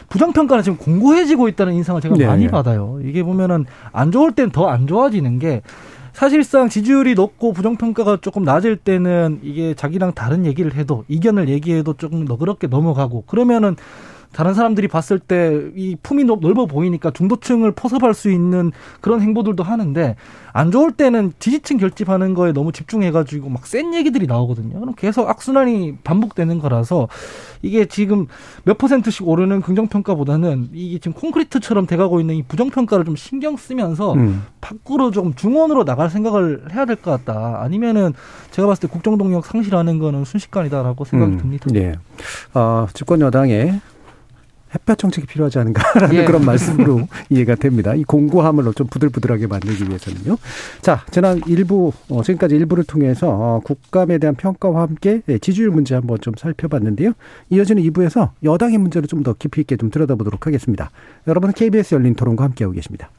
부정평가는 지금 공고해지고 있다는 인상을 제가 네. 많이 받아요. 이게 보면은 안 좋을 땐 더 안 좋아지는 게 사실상 지지율이 높고 부정평가가 조금 낮을 때는 이게 자기랑 다른 얘기를 해도 이견을 얘기해도 조금 너그럽게 넘어가고 그러면은 다른 사람들이 봤을 때 이 품이 넓- 넓어 보이니까 중도층을 포섭할 수 있는 그런 행보들도 하는데 안 좋을 때는 지지층 결집하는 거에 너무 집중해가지고 막 센 얘기들이 나오거든요. 그럼 계속 악순환이 반복되는 거라서 이게 지금 몇 퍼센트씩 오르는 긍정평가보다는 이게 지금 콘크리트처럼 돼가고 있는 이 부정평가를 좀 신경 쓰면서 음. 밖으로 좀 중원으로 나갈 생각을 해야 될 것 같다. 아니면은 제가 봤을 때 국정 동력 상실하는 거는 순식간이다라고 생각이 음. 듭니다. 예. 어, 집권 여당에 햇볕 정책이 필요하지 않은가라는 예. 그런 말씀으로 이해가 됩니다. 이 공고함을 좀 부들부들하게 만들기 위해서는요. 자, 지난 일부, 어, 지금까지 일부를 통해서 어, 국감에 대한 평가와 함께 예, 지지율 문제 한번 좀 살펴봤는데요. 이어지는 2부에서 여당의 문제를 좀 더 깊이 있게 좀 들여다보도록 하겠습니다. 여러분은 KBS 열린 토론과 함께하고 계십니다.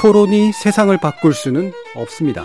토론이 세상을 바꿀 수는 없습니다.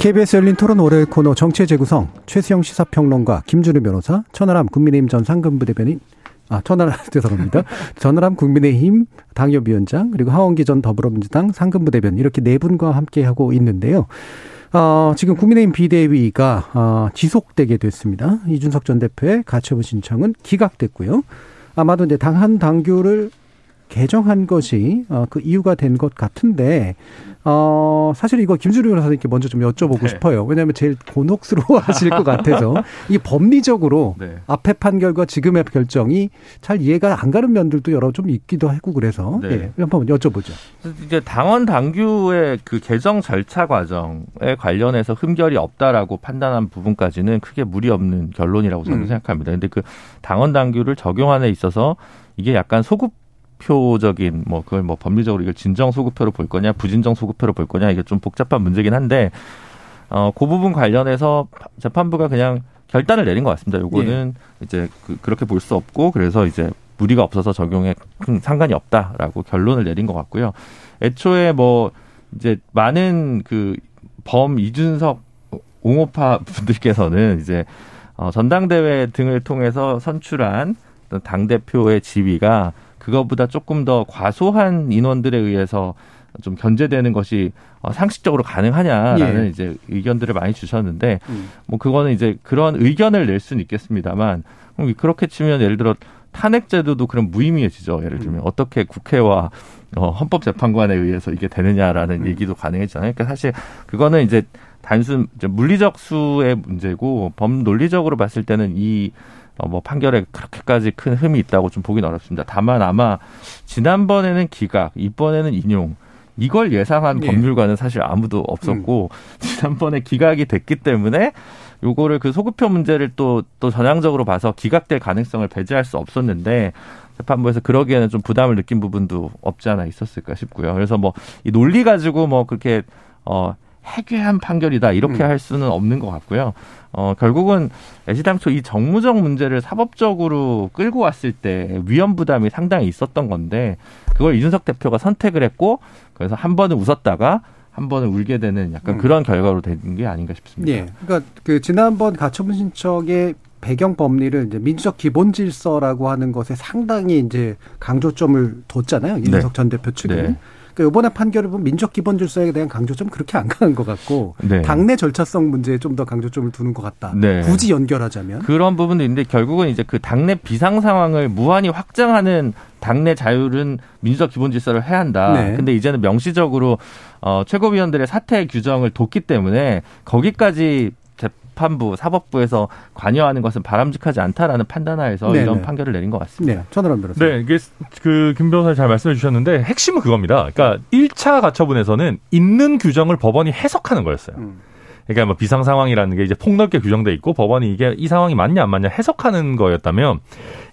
KBS 열린 토론 월요일 코너 정치의 재구성 최수영 시사평론가 김준우 변호사 천하람 국민의힘 전 상근부 대변인 아 천하람 죄송합니다 천하람 국민의힘 당협위원장 그리고 하원기 전 더불어민주당 상근부 대변인 이렇게 네 분과 함께 하고 있는데요. 어, 지금 국민의힘 비대위가 어, 지속되게 됐습니다. 이준석 전 대표의 가처분 신청은 기각됐고요. 아마도 이제 당한 당규를 개정한 것이 어, 그 이유가 된 것 같은데 어, 사실 이거 김주리 변호사님께 먼저 좀 여쭤보고 네. 싶어요. 왜냐하면 제일 곤혹스러워 하실 것 같아서 이 법리적으로 네. 앞의 판결과 지금의 결정이 잘 이해가 안 가는 면들도 여러 좀 있기도 하고 그래서 네. 예, 한번 여쭤보죠. 이제 당원 당규의 그 개정 절차 과정에 관련해서 흠결이 없다라고 판단한 부분까지는 크게 무리 없는 결론이라고 저는 음. 생각합니다. 근데 그 당원 당규를 적용하는 데 있어서 이게 약간 소급 표적인 뭐 그걸 뭐 법리적으로 이걸 진정 소급표로 볼 거냐 부진정 소급표로 볼 거냐 이게 좀 복잡한 문제긴 한데 어 그 부분 관련해서 재판부가 그냥 결단을 내린 것 같습니다. 요거는 이제 그, 그렇게 볼 수 없고 그래서 이제 무리가 없어서 적용에 큰 상관이 없다라고 결론을 내린 것 같고요. 애초에 뭐 이제 많은 그 범 이준석 옹호파 분들께서는 이제 어 전당대회 등을 통해서 선출한 당 대표의 지위가 그거보다 조금 더 과소한 인원들에 의해서 좀 견제되는 것이 어, 상식적으로 가능하냐라는 예. 이제 의견들을 많이 주셨는데 음. 뭐 그거는 이제 그런 의견을 낼 수는 있겠습니다만 그럼 그렇게 치면 예를 들어 탄핵 제도도 그런 무의미해지죠. 예를 들면 어떻게 국회와 어, 헌법재판관에 의해서 이게 되느냐라는 얘기도 가능해지잖아요. 그러니까 사실 그거는 이제 단순 물리적 수의 문제고 법 논리적으로 봤을 때는 이 어, 뭐 판결에 그렇게까지 큰 흠이 있다고 좀 보기는 어렵습니다. 다만 아마 지난번에는 기각, 이번에는 인용 이걸 예상한 예. 법률가는 사실 아무도 없었고 지난번에 기각이 됐기 때문에 요거를 그 소급표 문제를 또 또 전향적으로 봐서 기각될 가능성을 배제할 수 없었는데 재판부에서 그러기에는 좀 부담을 느낀 부분도 없지 않아 있었을까 싶고요. 그래서 뭐 이 논리 가지고 뭐 그렇게 어 해괴한 판결이다 이렇게 음. 할 수는 없는 것 같고요. 어 결국은 애시당초 이 정무적 문제를 사법적으로 끌고 왔을 때 위험 부담이 상당히 있었던 건데 그걸 이준석 대표가 선택을 했고 그래서 한 번은 웃었다가 한 번은 울게 되는 약간 음. 그런 결과로 된 게 아닌가 싶습니다. 예. 그러니까 그 지난번 가처분 신청의 배경 법리를 이제 민주적 기본 질서라고 하는 것에 상당히 이제 강조점을 뒀잖아요. 이준석 전 대표 측은. 네. 그러니까 이번에 판결을 보면 민주적 기본 질서에 대한 강조점 그렇게 안 가는 것 같고 네. 당내 절차성 문제에 좀 더 강조점을 두는 것 같다. 네. 굳이 연결하자면. 그런 부분도 있는데 결국은 이제 그 당내 비상 상황을 무한히 확장하는 당내 자율은 민주적 기본 질서를 해야 한다. 네. 근데 이제는 명시적으로 어 최고위원들의 사퇴 규정을 뒀기 때문에 거기까지 재판부, 사법부에서 관여하는 것은 바람직하지 않다라는 판단하에서 네, 이런 네. 판결을 내린 것 같습니다. 네. 전화람 변호사. 네, 이게 그김 변호사님 잘 말씀해 주셨는데 핵심은 그겁니다. 그러니까 1차 가처분에서는 있는 규정을 법원이 해석하는 거였어요. 음. 그러니까 뭐 비상 상황이라는 게 이제 폭넓게 규정돼 있고 법원이 이게 이 상황이 맞냐 안 맞냐 해석하는 거였다면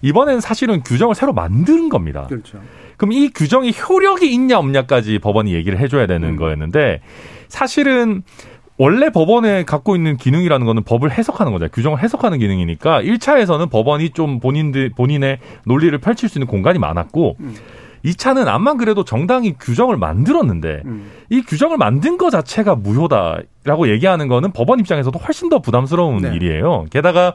이번에는 사실은 규정을 새로 만든 겁니다. 그렇죠. 그럼 이 규정이 효력이 있냐 없냐까지 법원이 얘기를 해줘야 되는 음. 거였는데 사실은 원래 법원에 갖고 있는 기능이라는 거는 법을 해석하는 거잖아요. 규정을 해석하는 기능이니까 1차에서는 법원이 좀 본인들 본인의 논리를 펼칠 수 있는 공간이 많았고 음. 2차는 암만 그래도 정당이 규정을 만들었는데 음. 이 규정을 만든 것 자체가 무효다라고 얘기하는 거는 법원 입장에서도 훨씬 더 부담스러운 네. 일이에요. 게다가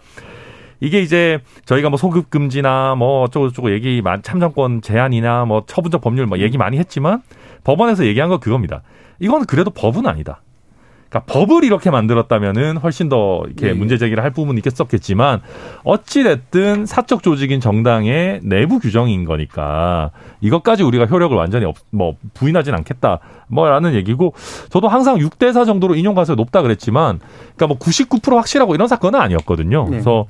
이게 이제 저희가 뭐 소급 금지나 뭐 어쩌고저쩌고 얘기 많 참정권 제한이나 뭐 처분적 법률 뭐 얘기 많이 했지만 법원에서 얘기한 건 그겁니다. 이건 그래도 법은 아니다. 그러니까 법을 이렇게 만들었다면은 훨씬 더 이렇게 예, 예. 문제 제기를 할 부분이 있겠었겠지만 어찌 됐든 사적 조직인 정당의 내부 규정인 거니까 이것까지 우리가 효력을 완전히 없, 뭐 부인하진 않겠다. 뭐라는 얘기고 저도 항상 6대 4 정도로 인용 가능성이 높다 그랬지만 그러니까 뭐 99% 확실하고 이런 사건은 아니었거든요. 네. 그래서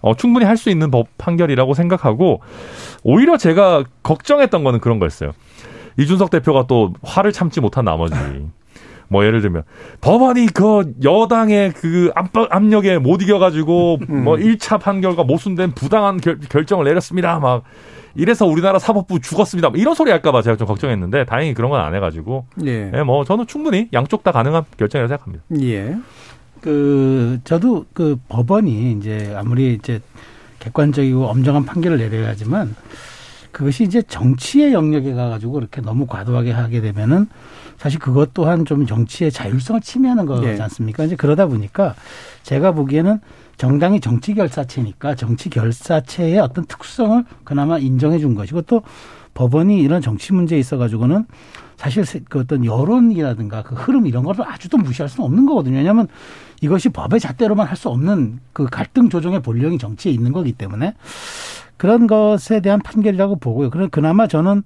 어, 충분히 할 수 있는 법 판결이라고 생각하고 오히려 제가 걱정했던 거는 그런 거였어요. 이준석 대표가 또 화를 참지 못한 나머지 뭐 예를 들면 법원이 그 여당의 그 압박 압력에 못 이겨가지고 음. 뭐 1차 판결과 모순된 부당한 결, 결정을 내렸습니다. 막 이래서 우리나라 사법부 죽었습니다. 이런 소리 할까봐 제가 좀 걱정했는데 다행히 그런 건 안 해가지고 예. 예, 뭐 저는 충분히 양쪽 다 가능한 결정이라고 생각합니다. 예. 그 저도 그 법원이 이제 아무리 이제 객관적이고 엄정한 판결을 내려야 하지만 그것이 이제 정치의 영역에 가가지고 그렇게 너무 과도하게 하게 되면은 사실 그것 또한 좀 정치의 자율성을 침해하는 거지 예. 않습니까? 이제 그러다 보니까 제가 보기에는 정당이 정치 결사체니까 정치 결사체의 어떤 특성을 그나마 인정해 준 것이고 또 법원이 이런 정치 문제에 있어 가지고는 사실 그 어떤 여론이라든가 그 흐름 이런 거를 아주 또 무시할 수는 없는 거거든요. 왜냐하면 이것이 법의 잣대로만 할 수 없는 그 갈등 조정의 본령이 정치에 있는 거기 때문에 그런 것에 대한 판결이라고 보고요. 그런 그나마 저는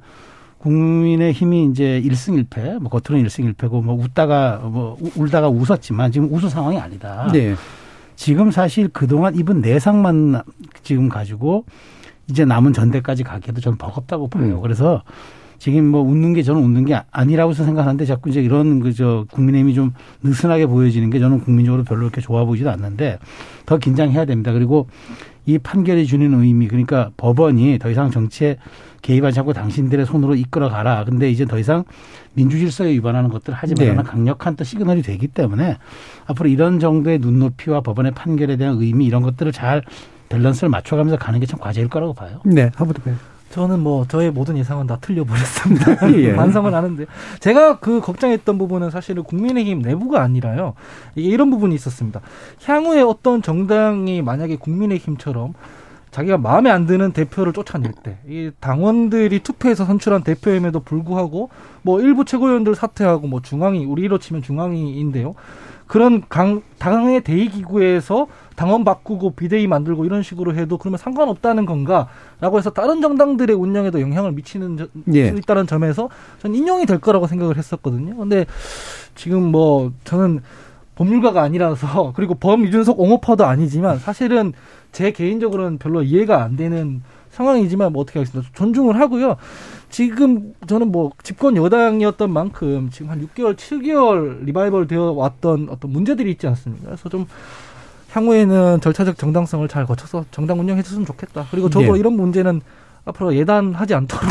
국민의 힘이 이제 일승일패뭐 겉으로는 일승일패고 뭐 웃다가 뭐 우- 울다가 웃었지만 지금 웃을 상황이 아니다. 네. 지금 사실 그동안 입은 내상만 지금 가지고 이제 남은 전대까지 가기에도 저는 버겁다고 봐요. 음. 그래서 지금 뭐 웃는 게 저는 웃는 게 아니라고 생각하는데 자꾸 이제 이런 그저 국민의힘이 좀 느슨하게 보여지는 게 저는 국민적으로 별로 그렇게 좋아 보이지도 않는데 더 긴장해야 됩니다. 그리고 이 판결이 주는 의미 그러니까 법원이 더 이상 정치에 개입하지 않고 당신들의 손으로 이끌어 가라. 근데 이제 더 이상 민주 질서에 위반하는 것들을 하지 네. 말라는 강력한 또 시그널이 되기 때문에 앞으로 이런 정도의 눈높이와 법원의 판결에 대한 의미 이런 것들을 잘 밸런스를 맞춰가면서 가는 게 참 과제일 거라고 봐요. 네. 하부도 배. 저는 뭐 저의 모든 예상은 다 틀려버렸습니다. 예. 반성을 하는데 제가 그 걱정했던 부분은 사실은 국민의힘 내부가 아니라요. 이게 이런 부분이 있었습니다. 향후에 어떤 정당이 만약에 국민의힘처럼 자기가 마음에 안 드는 대표를 쫓아낼 때, 이 당원들이 투표해서 선출한 대표임에도 불구하고 뭐 일부 최고위원들 사퇴하고 뭐 중앙위 우리로 치면 중앙위인데요. 그런 강, 당의 대의기구에서 당원 바꾸고 비대위 만들고 이런 식으로 해도 그러면 상관없다는 건가라고 해서 다른 정당들의 운영에도 영향을 미치는 저, 예. 수 있다는 점에서 전 인용이 될 거라고 생각을 했었거든요. 근데 지금 뭐 저는 법률가가 아니라서 그리고 범 이준석 옹호파도 아니지만 사실은 제 개인적으로는 별로 이해가 안 되는 상황이지만 뭐 어떻게 하겠습니다. 존중을 하고요. 지금 저는 뭐 집권 여당이었던 만큼 지금 한 6개월, 7개월 리바이벌 되어 왔던 어떤 문제들이 있지 않습니까? 그래서 좀 향후에는 절차적 정당성을 잘 거쳐서 정당 운영해 줬으면 좋겠다. 그리고 저도 예. 이런 문제는 앞으로 예단하지 않도록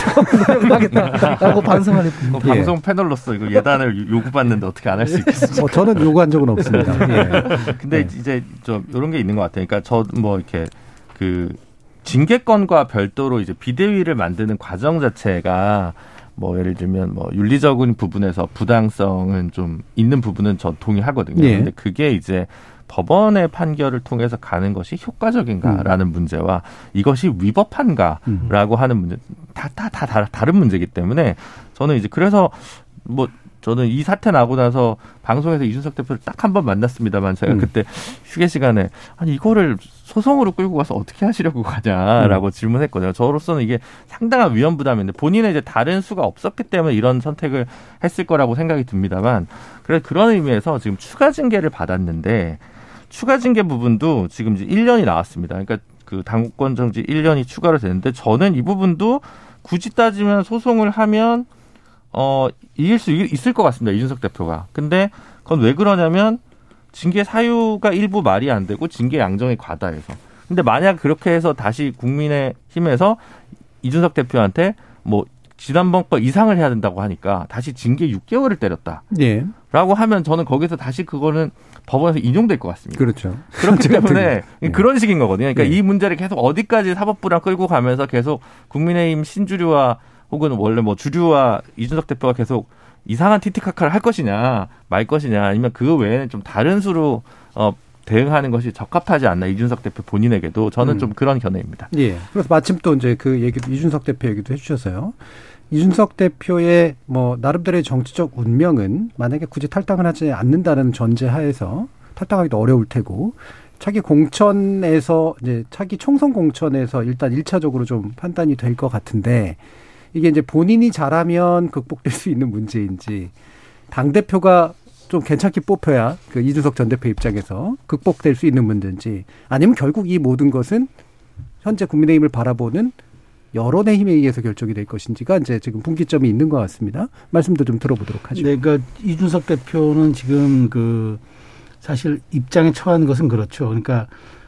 노력을 하겠다라고 반성을 해봅니다. 뭐 방송 패널로서 이거 예단을 요구받는데 어떻게 안 할 수 있겠습니까? 뭐 저는 요구한 적은 없습니다. 예. 근데 네. 이제 좀 이런 게 있는 것 같아요. 그러니까 저 뭐 이렇게 그 징계권과 별도로 이제 비대위를 만드는 과정 자체가 뭐 예를 들면 뭐 윤리적인 부분에서 부당성은 좀 있는 부분은 전 동의하거든요. 예. 근데 그게 이제 법원의 판결을 통해서 가는 것이 효과적인가라는 문제와 이것이 위법한가라고 하는 문제 다다 다 다른 문제이기 때문에 저는 이제 그래서 뭐 저는 이 사태 나고 나서 방송에서 이준석 대표를 딱 한 번 만났습니다만 제가 음. 그때 휴게 시간에 아니 이거를 소송으로 끌고 가서 어떻게 하시려고 가냐라고 음. 질문했거든요. 저로서는 이게 상당한 위험 부담인데 본인은 이제 다른 수가 없었기 때문에 이런 선택을 했을 거라고 생각이 듭니다만 그래 그런 의미에서 지금 추가 징계를 받았는데 추가 징계 부분도 지금 이제 1년이 나왔습니다. 그러니까 그 당권 정지 1년이 추가로 되는데 저는 이 부분도 굳이 따지면 소송을 하면 어 이길 수 있- 있을 것 같습니다. 이준석 대표가. 근데 그건 왜 그러냐면 징계 사유가 일부 말이 안 되고 징계 양정이 과다해서. 근데 만약 그렇게 해서 다시 국민의 힘에서 이준석 대표한테 뭐 지난번 거 이상을 해야 된다고 하니까 다시 징계 6개월을 때렸다. 예. 라고 하면 저는 거기서 다시 그거는 법원에서 인용될 것 같습니다. 그렇죠. 그렇기 때문에 예. 그런 식인 거거든요. 그러니까 예. 이 문제를 계속 어디까지 사법부랑 끌고 가면서 계속 국민의힘 신주류와 혹은 원래 뭐 주류와 이준석 대표가 계속 이상한 티티카카를 할 것이냐 말 것이냐 아니면 그 외에는 좀 다른 수로 어 대응하는 것이 적합하지 않나 이준석 대표 본인에게도 저는 음. 좀 그런 견해입니다. 예. 그래서 마침 또 이제 그 얘기도 이준석 대표 얘기도 해주셔서요. 이준석 대표의 뭐 나름대로의 정치적 운명은 만약에 굳이 탈당을 하지 않는다는 전제하에서 탈당하기도 어려울 테고 차기 공천에서 이제 차기 총선 공천에서 일단 일차적으로 좀 판단이 될 것 같은데 이게 이제 본인이 잘하면 극복될 수 있는 문제인지 당 대표가 좀 괜찮게 뽑혀야 그 이준석 전 대표 입장에서 극복될 수 있는 문제인지 아니면 결국 이 모든 것은 현재 국민의힘을 바라보는 여론의 힘에 의해서 결정이 될 것인지가 이제 지금 분기점이 있는 것 같습니다. 말씀도 좀 들어보도록 하죠. 네, 그러니까 이준석 대표는 지금 그 사실 입장에 처한 것은 그렇죠. 그러니까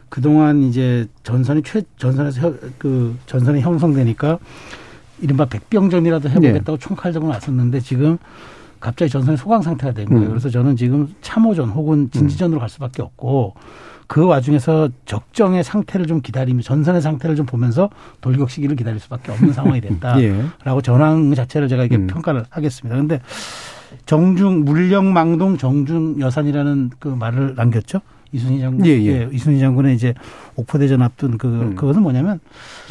그동안 이제 전선이 최 전선에서 혀- 그 전선이 형성되니까 이른바 백병전이라도 해보겠다고 총칼들고 나섰는데 지금 갑자기 전선이 소강 상태가 된 거예요. 음. 그래서 저는 지금 참호전 혹은 진지전으로 갈 수밖에 없고 그 와중에서 적정의 상태를 좀 기다리며 전선의 상태를 좀 보면서 돌격 시기를 기다릴 수밖에 없는 상황이 됐다. 예. 라고 전황 자체를 제가 이렇게 음. 평가를 하겠습니다. 근데 정중 물령망동 정중 여산이라는 그 말을 남겼죠. 이순희 장군, 예, 예. 이순희 장군의 이제 옥포대전 앞둔 그 음. 그것은 뭐냐면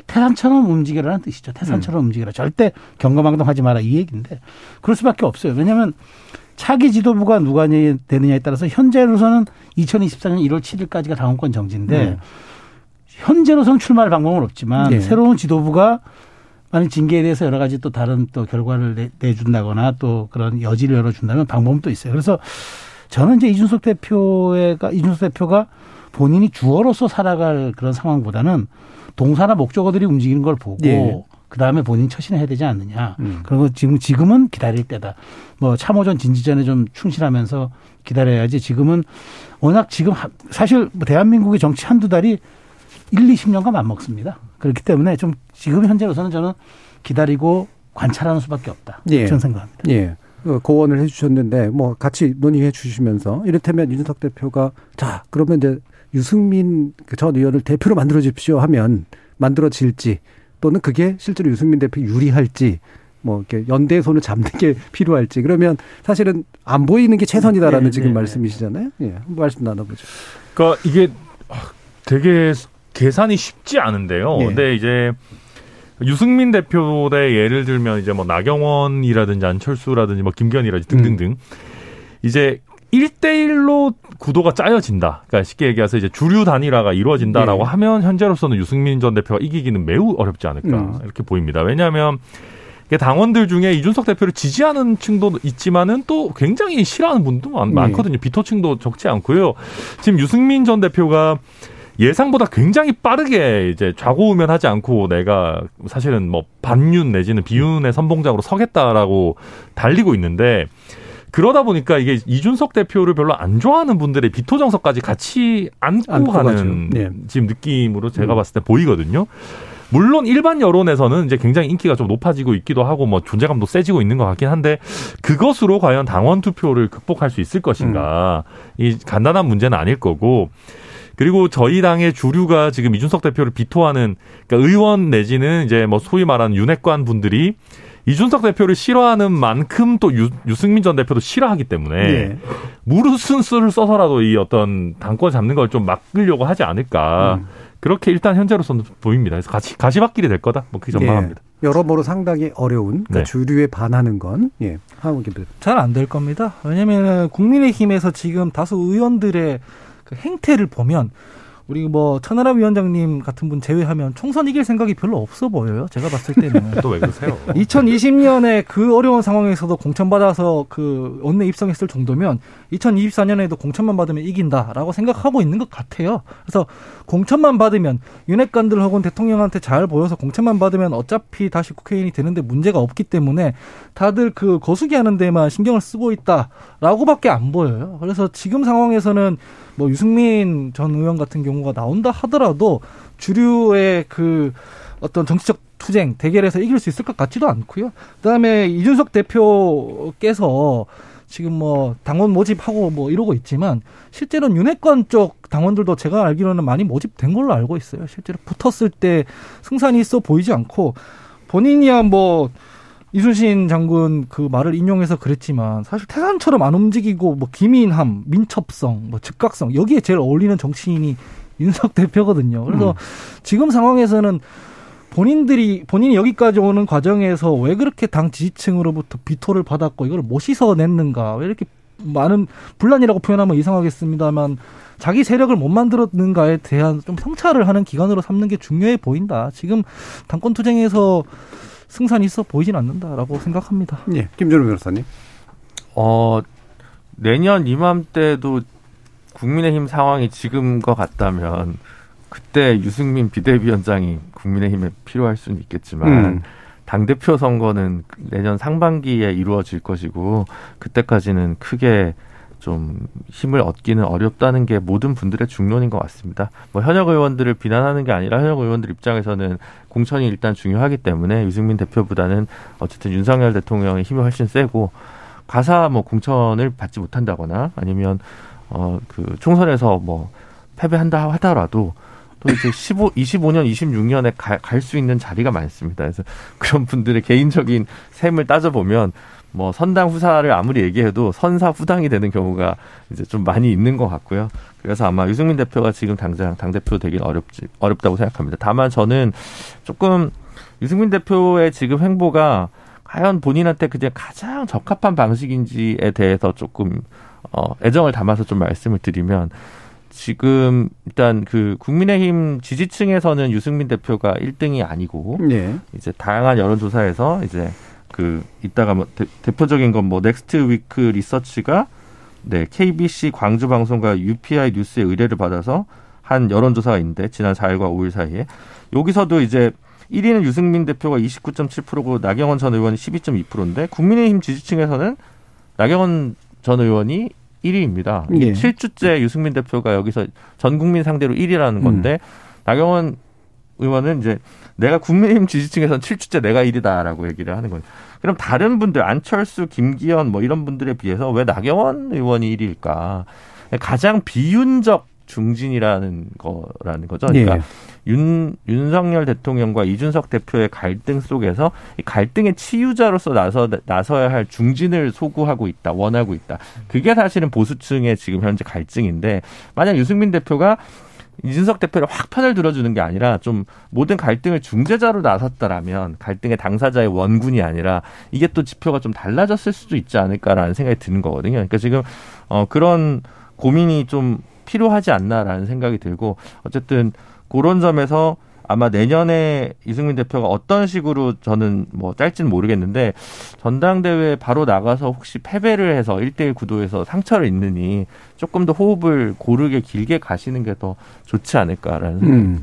태산처럼 움직이라는 뜻이죠. 태산처럼 음. 움직이라. 절대 경거망동하지 마라 이 얘기인데 그럴 수밖에 없어요. 왜냐하면 차기 지도부가 누가 되느냐에 따라서 현재로서는 2024년 1월 7일까지가 당원권 정지인데 음. 현재로서는 출마할 방법은 없지만 예. 새로운 지도부가 만약 징계에 대해서 여러 가지 또 다른 또 결과를 내, 내준다거나 또 그런 여지를 열어준다면 방법은 또 있어요. 그래서 저는 이제 이준석 대표가 이준석 대표가 본인이 주어로서 살아갈 그런 상황보다는 동사나 목적어들이 움직이는 걸 보고 예. 그 다음에 본인 처신을 해야 되지 않느냐. 음. 그리고 지금 지금은 기다릴 때다. 뭐 참호전 진지전에 좀 충실하면서 기다려야지. 지금은 워낙 지금 하- 사실 뭐 대한민국의 정치 한두 달이 1, 20년간 맞먹습니다. 그렇기 때문에 좀 지금 현재로서는 저는 기다리고 관찰하는 수밖에 없다. 예. 저는 생각합니다. 예. 그 고언을 해주셨는데 뭐 같이 논의해 주시면서 이를테면 이준석 대표가 자 그러면 이제 유승민 그전 의원을 대표로 만들어 주십시오 하면 만들어질지 또는 그게 실제로 유승민 대표 유리할지 뭐 이렇게 연대의 손을 잡는 게 필요할지 그러면 사실은 안 보이는 게 최선이다라는 네, 지금 네, 말씀이시잖아요. 예, 한번 말씀 나눠보죠. 그러니까 이게 되게 계산이 쉽지 않은데요. 예. 근데 이제 유승민 대표의 예를 들면 이제 뭐 나경원이라든지 안철수라든지 뭐 김기현이라든지 등등등 음. 이제 1대1로 구도가 짜여진다. 그러니까 쉽게 얘기해서 이제 주류 단일화가 이루어진다라고 예. 하면 현재로서는 유승민 전 대표가 이기기는 매우 어렵지 않을까 음. 이렇게 보입니다. 왜냐하면 당원들 중에 이준석 대표를 지지하는 층도 있지만은 또 굉장히 싫어하는 분도 많, 네. 많거든요. 비토층도 적지 않고요. 지금 유승민 전 대표가 예상보다 굉장히 빠르게 이제 좌고우면하지 않고 내가 사실은 뭐 반윤 내지는 비윤의 선봉장으로 서겠다라고 달리고 있는데 그러다 보니까 이게 이준석 대표를 별로 안 좋아하는 분들의 비토 정서까지 같이 안고, 안고 가는. 네. 지금 느낌으로 제가 음. 봤을 때 보이거든요. 물론 일반 여론에서는 이제 굉장히 인기가 좀 높아지고 있기도 하고 뭐 존재감도 세지고 있는 것 같긴 한데 그것으로 과연 당원 투표를 극복할 수 있을 것인가 이 간단한 문제는 아닐 거고 그리고 저희 당의 주류가 지금 이준석 대표를 비토하는 그러니까 의원 내지는 이제 뭐 소위 말하는 윤핵관 분들이 이준석 대표를 싫어하는 만큼 또 유, 유승민 전 대표도 싫어하기 때문에 예. 무릇은 수를 써서라도 이 어떤 당권 잡는 걸 좀 막으려고 하지 않을까. 음. 그렇게 일단 현재로서는 보입니다. 그래서 가시, 가시밭길이 될 거다. 뭐 그렇게 전망합니다. 예. 여러모로 상당히 어려운 그러니까 네. 주류에 반하는 건 예. 하원 김 잘안 될 겁니다. 왜냐하면 국민의힘에서 지금 다수 의원들의 그 행태를 보면 우리 뭐 천하람 위원장님 같은 분 제외하면 총선 이길 생각이 별로 없어 보여요. 제가 봤을 때는. 또 왜 그러세요? 2020년에 그 어려운 상황에서도 공천받아서 그 원내 입성했을 정도면 2024년에도 공천만 받으면 이긴다라고 생각하고 있는 것 같아요. 그래서 공천만 받으면 윤핵관들 혹은 대통령한테 잘 보여서 공천만 받으면 어차피 다시 국회의원이 되는데 문제가 없기 때문에 다들 그 거수기 하는 데만 신경을 쓰고 있다라고밖에 안 보여요. 그래서 지금 상황에서는 뭐 유승민 전 의원 같은 경우가 나온다 하더라도 주류의 그 어떤 정치적 투쟁 대결에서 이길 수 있을 것 같지도 않고요. 그다음에 이준석 대표께서 지금 뭐 당원 모집하고 뭐 이러고 있지만 실제로는 윤핵관 쪽 당원들도 제가 알기로는 많이 모집된 걸로 알고 있어요. 실제로 붙었을 때 승산이 있어 보이지 않고 본인이야 뭐 이순신 장군 그 말을 인용해서 그랬지만 사실 태산처럼 안 움직이고 뭐 기민함, 민첩성, 뭐 즉각성 여기에 제일 어울리는 정치인이 윤석 대표거든요. 그래서 음. 지금 상황에서는 본인들이 본인이 여기까지 오는 과정에서 왜 그렇게 당 지지층으로부터 비토를 받았고 이걸 못 씻어냈는가 왜 이렇게 많은 분란이라고 표현하면 이상하겠습니다만 자기 세력을 못 만들었는가에 대한 좀 성찰을 하는 기간으로 삼는 게 중요해 보인다. 지금 당권 투쟁에서 승산이 있어 보이진 않는다라고 생각합니다. 예. 김준호 변호사님. 어, 내년 이맘때도 국민의힘 상황이 지금과 같다면 그때 유승민 비대위원장이 국민의힘에 필요할 수는 있겠지만 음. 당대표 선거는 내년 상반기에 이루어질 것이고 그때까지는 크게 좀 힘을 얻기는 어렵다는 게 모든 분들의 중론인 것 같습니다. 뭐 현역 의원들을 비난하는 게 아니라 현역 의원들 입장에서는 공천이 일단 중요하기 때문에 유승민 대표보다는 어쨌든 윤석열 대통령의 힘이 훨씬 세고 가사 뭐 공천을 받지 못한다거나 아니면 어 그 총선에서 뭐 패배한다 하더라도 또 이제 15, 25년, 26년에 갈 수 있는 자리가 많습니다. 그래서 그런 분들의 개인적인 셈을 따져보면 뭐 선당 후사를 아무리 얘기해도 선사 후당이 되는 경우가 이제 좀 많이 있는 것 같고요. 그래서 아마 유승민 대표가 지금 당장 당 대표 되긴 어렵지, 어렵다고 생각합니다. 다만 저는 조금 유승민 대표의 지금 행보가 과연 본인한테 그냥 가장 적합한 방식인지에 대해서 조금 어, 애정을 담아서 좀 말씀을 드리면 지금 일단 그 국민의힘 지지층에서는 유승민 대표가 1등이 아니고 예. 이제 다양한 여론조사에서 이제 그 이따가 뭐 대, 대표적인 건 뭐 넥스트 위크 리서치가 네 KBC 광주 방송과 UPI 뉴스의 의뢰를 받아서 한 여론조사가 있는데 지난 4일과 5일 사이에 여기서도 이제 1위는 유승민 대표가 29.7%고 나경원 전 의원이 12.2%인데 국민의힘 지지층에서는 나경원 전 의원이 1위입니다. 예. 7주째 유승민 대표가 여기서 전 국민 상대로 1위라는 건데 나경원 의원은 이제 내가 국민의힘 지지층에서는 7주째 내가 1위다라고 얘기를 하는 거예요. 그럼 다른 분들 안철수, 김기현 뭐 이런 분들에 비해서 왜 나경원 의원이 1위일까? 가장 비윤적 중진이라는 거라는 거죠. 그러니까 예. 윤 윤석열 대통령과 이준석 대표의 갈등 속에서 이 갈등의 치유자로서 나서 나서야 할 중진을 소구하고 있다, 원하고 있다. 그게 사실은 보수층의 지금 현재 갈증인데 만약 유승민 대표가 이준석 대표를 확 편을 들어주는 게 아니라 좀 모든 갈등을 중재자로 나섰다라면 갈등의 당사자의 원군이 아니라 이게 또 지표가 좀 달라졌을 수도 있지 않을까라는 생각이 드는 거거든요. 그러니까 지금 어 그런 고민이 좀 필요하지 않나라는 생각이 들고 어쨌든 그런 점에서 아마 내년에 이승민 대표가 어떤 식으로 저는 뭐 짤지는 모르겠는데 전당대회 바로 나가서 혹시 패배를 해서 1대1 구도에서 상처를 입느니 조금 더 호흡을 고르게 길게 가시는 게 더 좋지 않을까라는 음.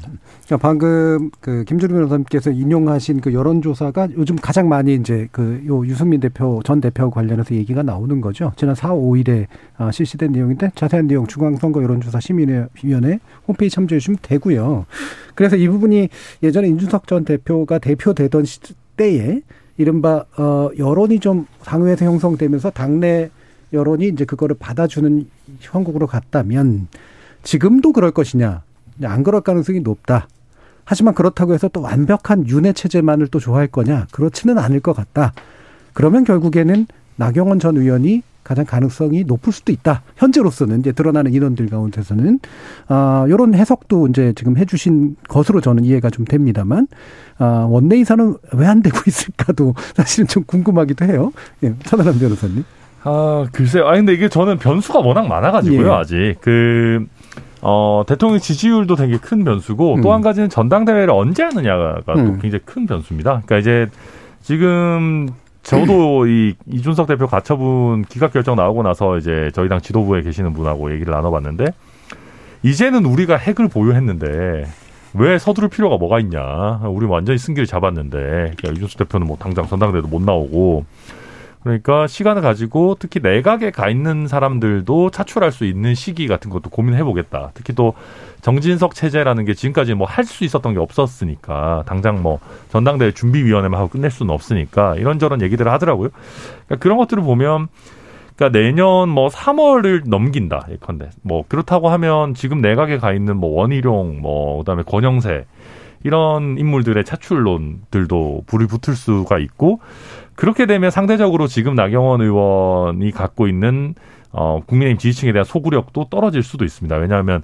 그러니까 방금 그 김준우 변호사님께서 인용하신 그 여론조사가 요즘 가장 많이 이제 그 요 유승민 대표 전 대표 관련해서 얘기가 나오는 거죠. 지난 4, 5일에 아, 실시된 내용인데 자세한 내용 중앙선거 여론조사 시민위원회 홈페이지 참조해 주시면 되고요. 그래서 이 부분이 예전에 인준석 전 대표가 대표되던 때에 이른바 어 여론이 좀 당회에서 형성되면서 당내 여론이 이제 그거를 받아주는 형국으로 갔다면 지금도 그럴 것이냐? 안 그럴 가능성이 높다. 하지만 그렇다고 해서 또 완벽한 윤회 체제만을 또 좋아할 거냐? 그렇지는 않을 것 같다. 그러면 결국에는 나경원 전 의원이 가장 가능성이 높을 수도 있다. 현재로서는 이제 드러나는 인원들 가운데서는 아 요런 해석도 이제 지금 해 주신 것으로 저는 이해가 좀 됩니다만 아 원내이사는 왜 안 되고 있을까도 사실은 좀 궁금하기도 해요. 예, 천하람 변호사님. 아 글쎄요. 아 근데 이게 저는 변수가 워낙 많아 가지고요. 예. 아직 그. 어, 대통령 지지율도 되게 큰 변수고 음. 또한 가지는 전당대회를 언제 하느냐가 또 음. 굉장히 큰 변수입니다. 그러니까 이제 지금 저도 이 이준석 대표 가처분 기각 결정 나오고 나서 이제 저희 당 지도부에 계시는 분하고 얘기를 나눠봤는데 이제는 우리가 핵을 보유했는데 왜 서두를 필요가 뭐가 있냐? 우리 완전히 승기를 잡았는데 그러니까 이준석 대표는 뭐 당장 전당대회도 못 나오고 그러니까 시간을 가지고 특히 내각에 가 있는 사람들도 차출할 수 있는 시기 같은 것도 고민해 보겠다. 특히 또 정진석 체제라는 게 지금까지 뭐 할 수 있었던 게 없었으니까 당장 뭐 전당대회 준비위원회만 하고 끝낼 수는 없으니까 이런저런 얘기들을 하더라고요. 그러니까 그런 것들을 보면 그러니까 내년 뭐 3월을 넘긴다 예컨대 뭐 그렇다고 하면 지금 내각에 가 있는 뭐 원희룡 뭐 그다음에 권영세 이런 인물들의 차출론들도 불이 붙을 수가 있고 그렇게 되면 상대적으로 지금 나경원 의원이 갖고 있는 어 국민의힘 지지층에 대한 소구력도 떨어질 수도 있습니다. 왜냐하면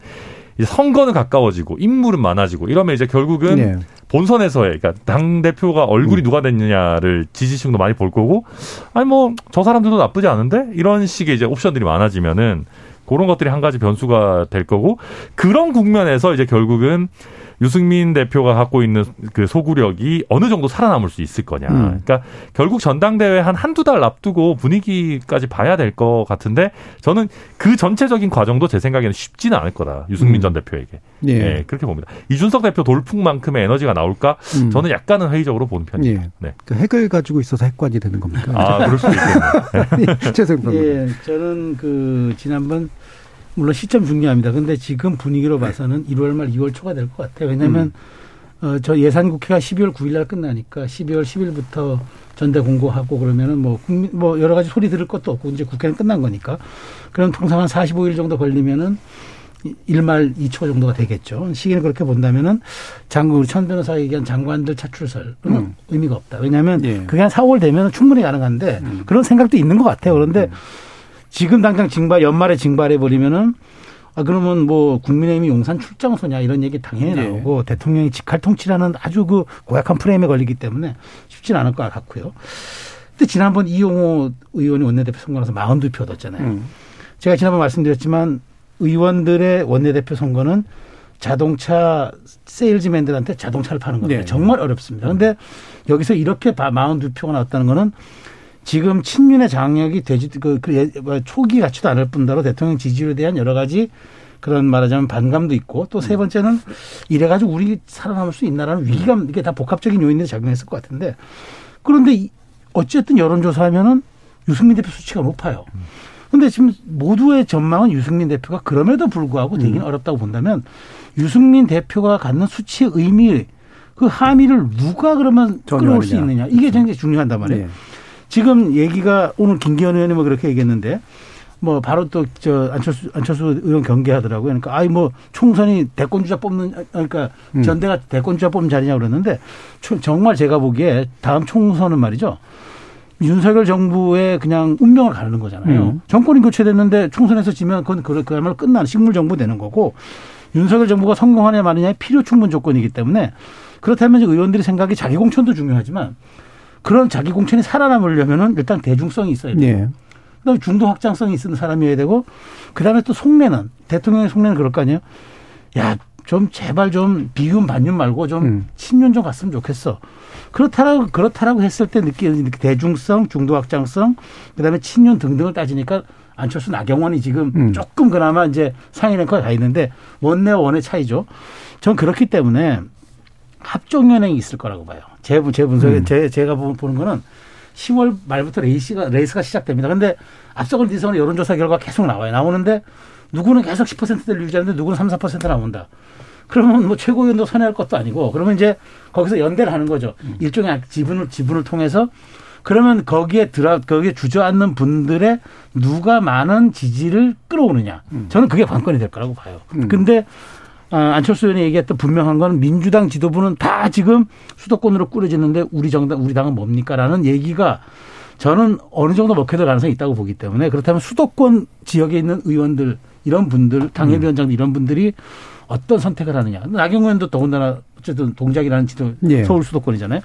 이제 선거는 가까워지고 인물은 많아지고 이러면 이제 결국은 네. 본선에서의 그러니까 당 대표가 얼굴이 누가 됐느냐를 지지층도 많이 볼 거고 아니 뭐 저 사람들도 나쁘지 않은데 이런 식의 이제 옵션들이 많아지면은 그런 것들이 한 가지 변수가 될 거고 그런 국면에서 이제 결국은 유승민 대표가 갖고 있는 그 소구력이 어느 정도 살아남을 수 있을 거냐. 음. 그러니까 결국 전당대회 한 한두 달 앞두고 분위기까지 봐야 될 것 같은데 저는 그 전체적인 과정도 제 생각에는 쉽지는 않을 거다. 유승민 음. 전 대표에게. 예. 예, 그렇게 봅니다. 이준석 대표 돌풍만큼의 에너지가 나올까? 음. 저는 약간은 회의적으로 보는 편입니다. 예. 네. 그 핵을 가지고 있어서 핵관이 되는 겁니까? 아, 그럴 수도 있겠네요. 죄송합니다. 예, 저는 그 지난번 물론 시점 중요합니다. 근데 지금 분위기로 봐서는 1월 말 2월 초가 될 것 같아요. 왜냐하면 어, 저 예산 국회가 12월 9일 날 끝나니까 12월 10일부터 전대 공고하고 그러면은 뭐 국민 뭐 여러 가지 소리 들을 것도 없고 이제 국회는 끝난 거니까 그럼 통상 한 45일 정도 걸리면은 1말 2초 정도가 되겠죠. 시기는 그렇게 본다면은 장관 우리 천 변호사가 얘기한 장관들 차출설은 음. 의미가 없다. 왜냐하면 예. 그게 한 4월 되면 충분히 가능한데 그런 생각도 있는 것 같아요. 그런데 지금 당장 징발 연말에 징발해 버리면은 아 그러면 뭐 국민의힘이 용산 출장소냐 이런 얘기 당연히 네. 나오고 대통령이 직할 통치라는 아주 그 고약한 프레임에 걸리기 때문에 쉽지는 않을 것 같고요. 근데 지난번 이용호 의원이 원내대표 선거 나서 42표 얻었잖아요. 음. 제가 지난번 말씀드렸지만 의원들의 원내대표 선거는 자동차 세일즈맨들한테 자동차를 파는 겁니다. 네. 정말 어렵습니다. 그런데 여기서 이렇게 42표가 나왔다는 거는 지금 친윤의 장력이 되지 그, 그 예- 뭐 초기 같지도 않을 뿐더러 대통령 지지율에 대한 여러 가지 그런 말하자면 반감도 있고 또 세 번째는 이래 가지고 우리 살아남을 수 있나라는 위기감 이게 다 복합적인 요인들이 작용했을 것 같은데 그런데 이- 어쨌든 여론조사하면은 유승민 대표 수치가 높아요. 근데 지금 모두의 전망은 유승민 대표가 그럼에도 불구하고 되기는 어렵다고 본다면 유승민 대표가 갖는 수치의 의미 그 함의를 누가 그러면 끌어올 수. 있느냐 이게 굉장히 중요한단 말이에요. 예. 지금 얘기가 오늘 김기현 의원이 뭐 그렇게 얘기했는데 뭐 바로 또 저 안철수 안철수 의원 경계하더라고요. 그러니까 아이 뭐 총선이 대권 주자 뽑는 그러니까 음. 전대가 대권 주자 뽑는 자리냐 그러는데 초- 정말 제가 보기에 다음 총선은 말이죠. 윤석열 정부의 그냥 운명을 가르는 거잖아요. 음. 정권이 교체됐는데 총선에서 지면 그건 그- 그야말로 끝난 식물 정부 되는 거고 윤석열 정부가 성공하냐 마느냐의 필요 충분 조건이기 때문에 그렇다면 의원들이 생각이 자기 공천도 중요하지만 그런 자기 공천이 살아남으려면은 일단 대중성이 있어야 돼요. 예. 그다음에 중도 확장성이 있는 사람이어야 되고 그다음에 또 속내는 대통령의 속내는 그럴 거 아니에요. 야, 좀 제발 좀 비윤 반윤 말고 좀 음. 친윤 좀 갔으면 좋겠어. 그렇다라고 그렇다라고 했을 때 느끼는 대중성, 중도 확장성, 그다음에 친윤 등등을 따지니까 안철수 나경원이 지금 음. 조금 그나마 이제 상위 랭커가 가 있는데 원내와 원외 차이죠. 전 그렇기 때문에 합종연횡이 있을 거라고 봐요. 제, 분- 제 분석에 음. 제, 제가 보- 보는 거는 10월 말부터 레이스가 레이스가 시작됩니다. 근데 앞서건 뒤서건 여론조사 결과 계속 나와요. 나오는데 누구는 계속 10%대를 유지하는데 누구는 3, 4% 나온다. 그러면 뭐 최고위원도 선회할 것도 아니고 그러면 이제 거기서 연대를 하는 거죠. 일종의 지분을 지분을 통해서 그러면 거기에 들어 거기에 주저앉는 분들의 누가 많은 지지를 끌어오느냐. 저는 그게 관건이 될 거라고 봐요. 음. 근데 아, 안철수 의원이 얘기했던 분명한 건 민주당 지도부는 다 지금 수도권으로 꾸려지는데 우리 정당 우리 당은 뭡니까라는 얘기가 저는 어느 정도 먹혀들 가능성이 있다고 보기 때문에 그렇다면 수도권 지역에 있는 의원들 이런 분들 당협위원장 이런 분들이 어떤 선택을 하느냐. 나경원 의원도 더군다나 어쨌든 동작이라는 지도 예. 서울 수도권이잖아요.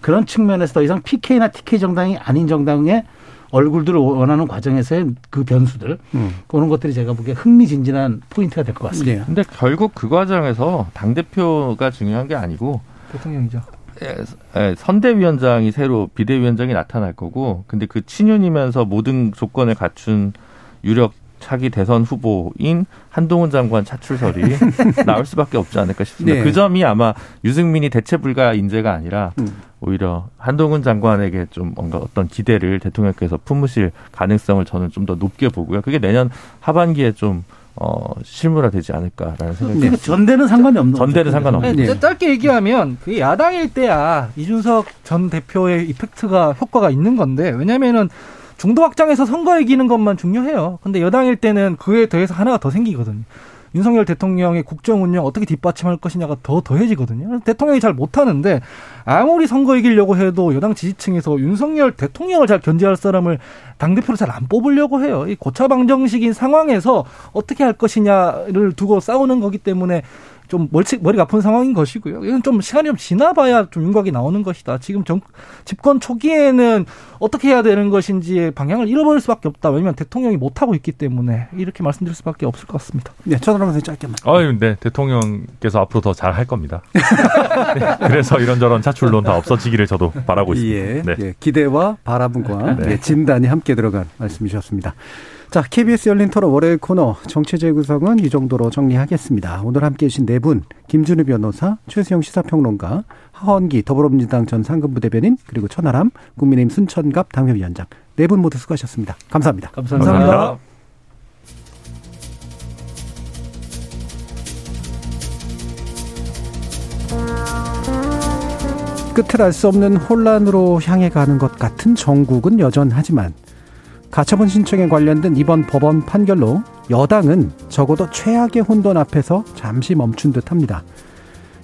그런 측면에서 더 이상 PK나 TK 정당이 아닌 정당의 얼굴들을 원하는 과정에서의 그 변수들 음. 그런 것들이 제가 보기에 흥미진진한 포인트가 될 것 같습니다. 예. 근데 결국 그 과정에서 당 대표가 중요한 게 아니고 대통령이죠. 예, 예, 선대위원장이 새로 비대위원장이 나타날 거고, 근데 그 친윤이면서 모든 조건을 갖춘 유력 차기 대선 후보인 한동훈 장관 차출설이 나올 수밖에 없지 않을까 싶습니다. 네. 그 점이 아마 유승민이 대체 불가 인재가 아니라 음. 오히려 한동훈 장관에게 좀 뭔가 어떤 기대를 대통령께서 품으실 가능성을 저는 좀 더 높게 보고요. 그게 내년 하반기에 좀 어, 실무화되지 않을까라는 생각이 그러니까 전대는 상관이 없는 전대는. 상관없는 네, 예. 짧게 얘기하면 그 야당일 때야 이준석 전 대표의 이펙트가 효과가 있는 건데 왜냐면은 중도 확장에서 선거 이기는 것만 중요해요. 근데 여당일 때는 그에 더해서 하나가 더 생기거든요. 윤석열 대통령의 국정 운영 어떻게 뒷받침할 것이냐가 더 더해지거든요. 대통령이 잘 못하는데 아무리 선거 이기려고 해도 여당 지지층에서 윤석열 대통령을 잘 견제할 사람을 당대표로 잘 안 뽑으려고 해요. 이 고차방정식인 상황에서 어떻게 할 것이냐를 두고 싸우는 거기 때문에 좀 멀치, 머리가 아픈 상황인 것이고요. 이건 좀 시간이 좀 지나봐야 좀 윤곽이 나오는 것이다. 지금 정, 집권 초기에는 어떻게 해야 되는 것인지의 방향을 잃어버릴 수밖에 없다. 왜냐하면 대통령이 못하고 있기 때문에 이렇게 말씀드릴 수밖에 없을 것 같습니다. 네, 선생 짧게만. 아유, 네. 대통령께서 앞으로 더 잘 할 겁니다. 네, 그래서 이런저런 차출론 다 없어지기를 저도 바라고 있습니다. 예, 네. 예, 기대와 바라봄과 네. 예, 진단이 함께 들어간 말씀이셨습니다. 자, KBS 열린 토론 월요일 코너 정치 재구성은 이 정도로 정리하겠습니다. 오늘 함께 해주신 네 분, 김준우 변호사, 최수영 시사평론가, 하원기 더불어민주당 전 상근부 대변인, 그리고 천하람 국민의힘 순천갑 당협위원장. 네 분 모두 수고하셨습니다. 감사합니다. 감사합니다. 감사합니다. 끝을 알 수 없는 혼란으로 향해 가는 것 같은 정국은 여전하지만 가처분 신청에 관련된 이번 법원 판결로 여당은 적어도 최악의 혼돈 앞에서 잠시 멈춘 듯 합니다.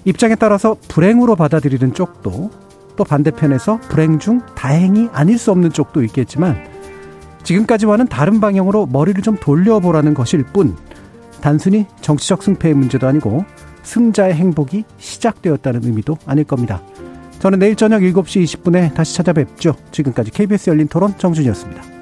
입장에 따라서 불행으로 받아들이는 쪽도 또 반대편에서 불행 중 다행이 아닐 수 없는 쪽도 있겠지만 지금까지와는 다른 방향으로 머리를 좀 돌려보라는 것일 뿐 단순히 정치적 승패의 문제도 아니고 승자의 행복이 시작되었다는 의미도 아닐 겁니다. 저는 내일 저녁 7시 20분에 다시 찾아뵙죠. 지금까지 KBS 열린 토론 정준이었습니다.